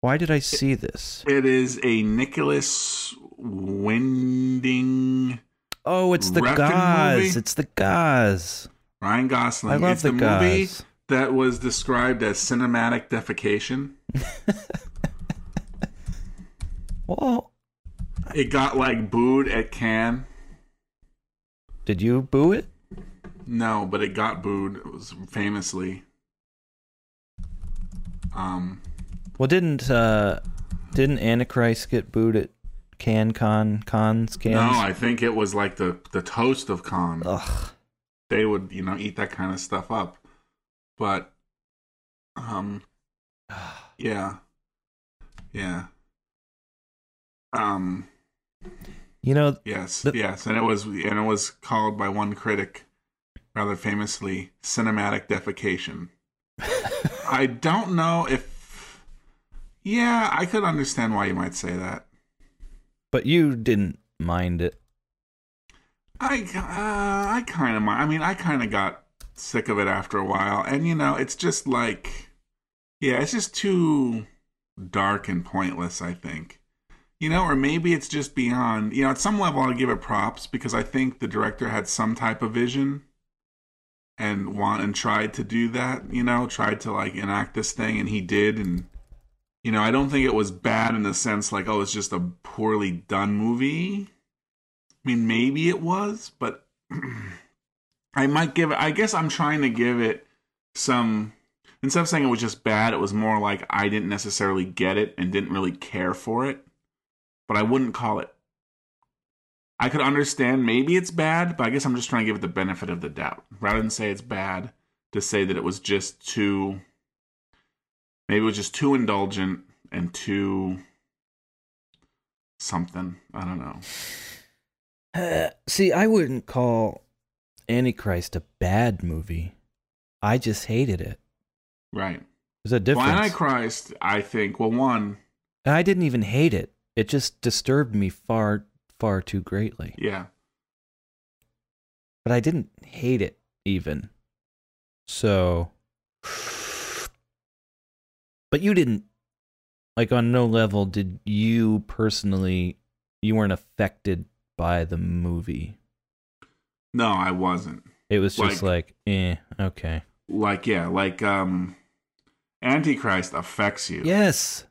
Why did I see this?
It is a Nicolas Winding
Oh, it's the gauze.
movie?
It's the gauze.
Ryan Gosling.
I love
it's
the,
the, movie that was described as cinematic defecation.
Well,
It got like booed at Cannes.
did you boo it?
No, but it got booed. It was famously. Um,
Well, didn't uh didn't Antichrist get booed at CanCon cons cans?
no, I think it was like the the toast of Cannes.
Ugh.
They would, you know, eat that kind of stuff up. But, um, yeah, yeah. Um,
You know,
yes,
The-
yes, and it was, and it was called by one critic, rather famously, cinematic defecation. I don't know if. Yeah, I could understand why you might say that.
but you didn't mind it.
I uh, I kind of I mean I kind of got sick of it after a while, and you know it's just like, yeah, it's just too dark and pointless. I think, you know, or maybe it's just beyond. You know, at some level, I'll give it props because I think the director had some type of vision and want and tried to do that. You know, tried to like enact this thing, and he did, and. You know, I don't think it was bad in the sense like, oh, it's just a poorly done movie. I mean, maybe it was, but I might give it. I guess I'm trying to give it some. Instead of saying it was just bad, it was more like I didn't necessarily get it and didn't really care for it. But I wouldn't call it. I could understand maybe it's bad, but I guess I'm just trying to give it the benefit of the doubt. Rather than say it's bad, to say that it was just too. Maybe it was just too indulgent and too. Something. I don't know.
Uh, see, I wouldn't call Antichrist a bad movie. I just hated it.
Right.
There's a difference.
Well, Antichrist, I think, well, one,
And I didn't even hate it. It just disturbed me far, far too greatly.
yeah.
But I didn't hate it even. So, But you didn't like on no level did you personally you weren't affected by the movie.
No, I wasn't.
It was just
Like-
like, eh, okay.
Like yeah, like um, Antichrist affects you
Yes.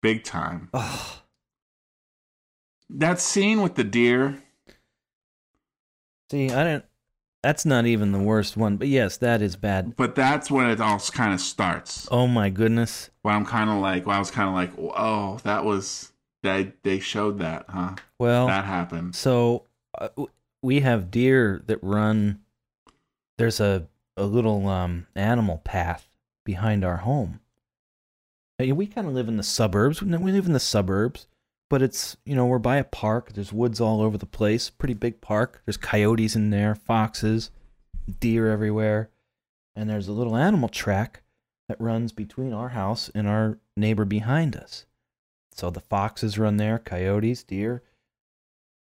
big time.
Oh,
That scene with the deer.
see, I didn't. That's not even the worst one, but yes, that is bad.
But that's when it all kind of starts.
Oh my goodness.
When I'm kind of like, well, I was kind of like, oh, that was they they showed that, huh?
Well,
That happened.
So uh, we have deer that run. There's a a little um animal path behind our home. We kind of live in the suburbs. We live in the suburbs, but it's you know we're by a park. There's woods all over the place. Pretty big park. There's coyotes in there, foxes, deer everywhere, and there's a little animal track that runs between our house and our neighbor behind us. So the foxes run there, coyotes, deer.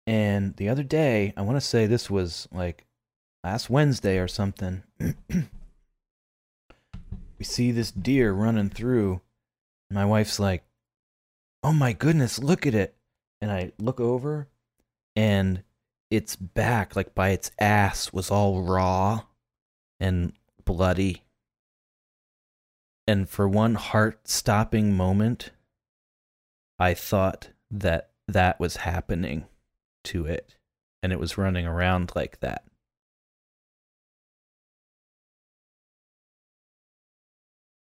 And the other day, I want to say this was like last Wednesday or something. we see this deer running through. My wife's like, "Oh my goodness, look at it!" And I look over, and its back, like by its ass, was all raw and bloody. And for one heart-stopping moment, I thought that that was happening to it and it was running around like that.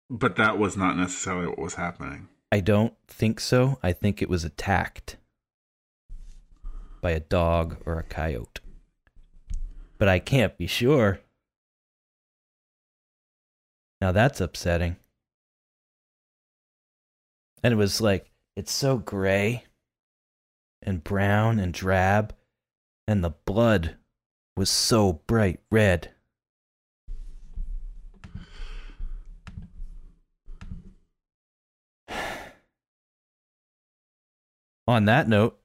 But that was not necessarily what was happening.
I don't think so. I think it was attacked by a dog or a coyote. But I can't be sure. Now that's upsetting. And it was like, it's so gray and brown and drab, and the blood was so bright red. On that note,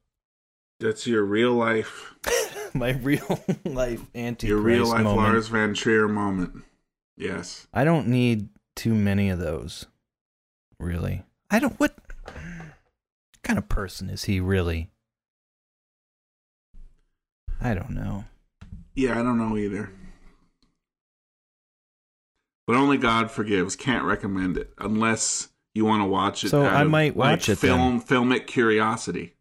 That's your real life,
my real life antichrist
your real life
moment.
Lars von Trier moment. Yes.
I don't need too many of those. Really. I don't what kind of person is he really? I don't know.
Yeah, I don't know either. But only God forgives. Can't recommend it unless you want to watch it.
So I
of,
might watch
like,
it then.
Film, filmic curiosity.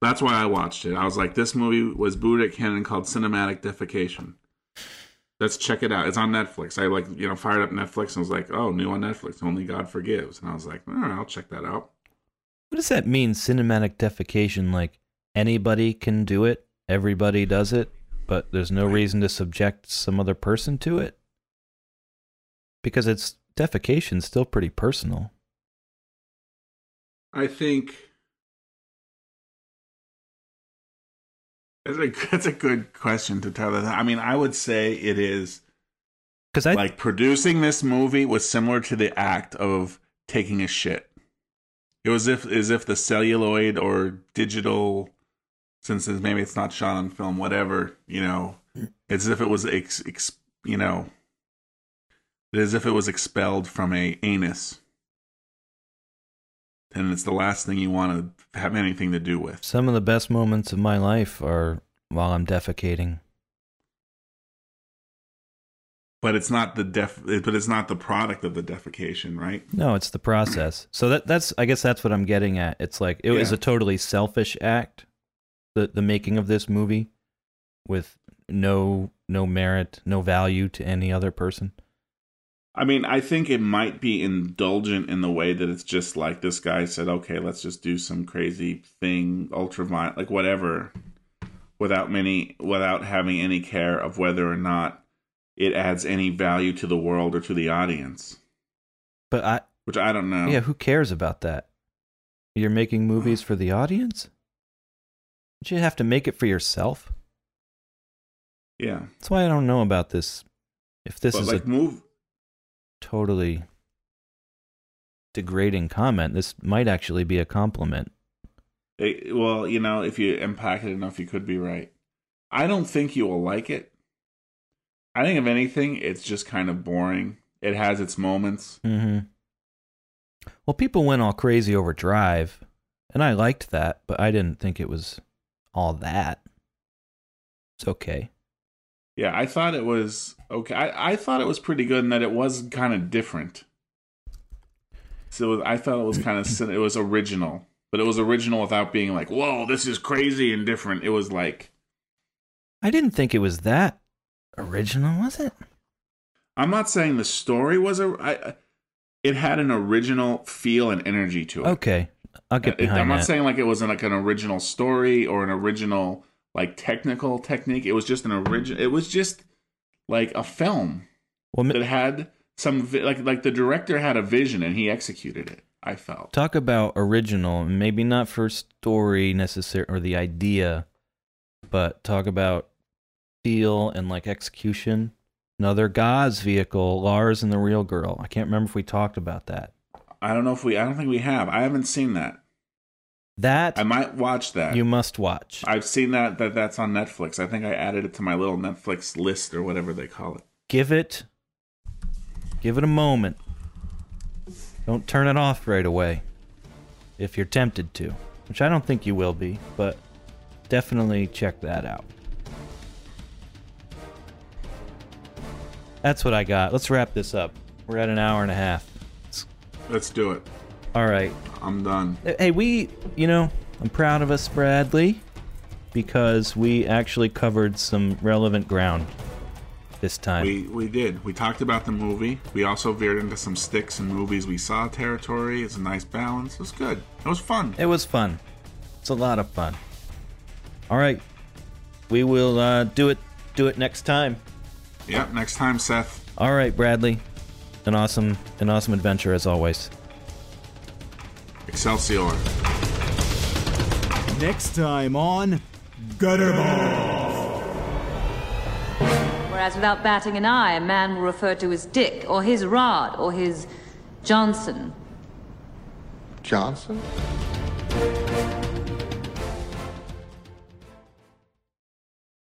That's why I watched it. I was like, this movie was Buddha canon called Cinematic Defecation. Let's check it out. It's on Netflix. I like, you know, fired up Netflix and was like, oh, new on Netflix. Only God forgives. And I was like, all right, I'll check that out.
What does that mean cinematic defecation like anybody can do it, everybody does it, but there's no
Right.
reason to subject some other person to it? Because it's defecation's still pretty personal.
I think that's a that's a good question to tell that. I mean, I would say it is
Cuz I
like producing this movie was similar to the act of taking a shit. It was if as if the celluloid or digital, since it's- maybe it's not shot on film, whatever you know, it's as if it was ex, ex, you know, as if it was expelled from a anus. And it's the last thing you want to have anything to do with.
Some of the best moments of my life are while I'm defecating.
But it's not the def. But it's not the product of the defecation, right?
No, it's the process. So that that's I guess that's what I'm getting at. It's like it was a totally selfish act, the the making of this movie, with no no merit, no value to any other person.
I mean, I think it might be indulgent in the way that it's just like this guy said, okay, let's just do some crazy thing, ultraviolet, like whatever, without many, without having any care of whether or not it adds any value to the world or to the audience,
But I
which I don't know.
yeah, who cares about that? You're making movies for the audience? Don't you have to make it for yourself?
Yeah.
That's why I don't know about this. If this
but
is
like
a
move,
totally degrading comment, this might actually be a compliment.
it, well, you know, if you unpack it enough, you could be right. I don't think you will like it. I think if anything, it's just kind of boring. It has its moments.
Mm-hmm. Well, people went all crazy over Drive, and I liked that, but I didn't think it was all that. It's okay.
Yeah, I thought it was okay. I, I thought it was pretty good in that it was kind of different. So it was, I thought it was kind of it was original, but it was original without being like, "Whoa, this is crazy and different." It was like
I didn't think it was that original, was it?
I'm not saying the story was a. I, it had an original feel and energy to it.
Okay, I'll get
It-
behind
I'm not
that.
saying like it wasn't like an original story or an original like technical technique. It was just an original. It was just like a film
well,
that had some vi- like like the director had a vision and he executed it. I felt.
talk about original, maybe not for story necessary or the idea, but talk about feel and like execution. Another Gosling vehicle, Lars and the Real Girl. I can't remember if we talked about that.
I don't know if we. I don't think we have. I haven't seen that.
That
I might watch that.
you must watch.
I've seen that that that's on Netflix. I think I added it to my little Netflix list or whatever they call it.
give it give it a moment don't turn it off right away if you're tempted to which i don't think you will be but definitely check that out that's what i got let's wrap this up we're at an hour and a half
Let's do it.
All right
I'm done.
hey we you know i'm proud of us bradley because we actually covered some relevant ground this time
We we did. We talked about the movie. We also veered into some Styx and movies we saw territory. It's a nice balance. It was good. It was fun.
It was fun. It's a lot of fun. All right, we will uh, do it. Do it next time.
Yep. Next time, Seth.
All right, Bradley. An awesome, an awesome adventure as always.
Excelsior.
Next time on Gutterball.
Whereas without batting an eye, a man will refer to his dick, or his rod, or his Johnson.
Johnson?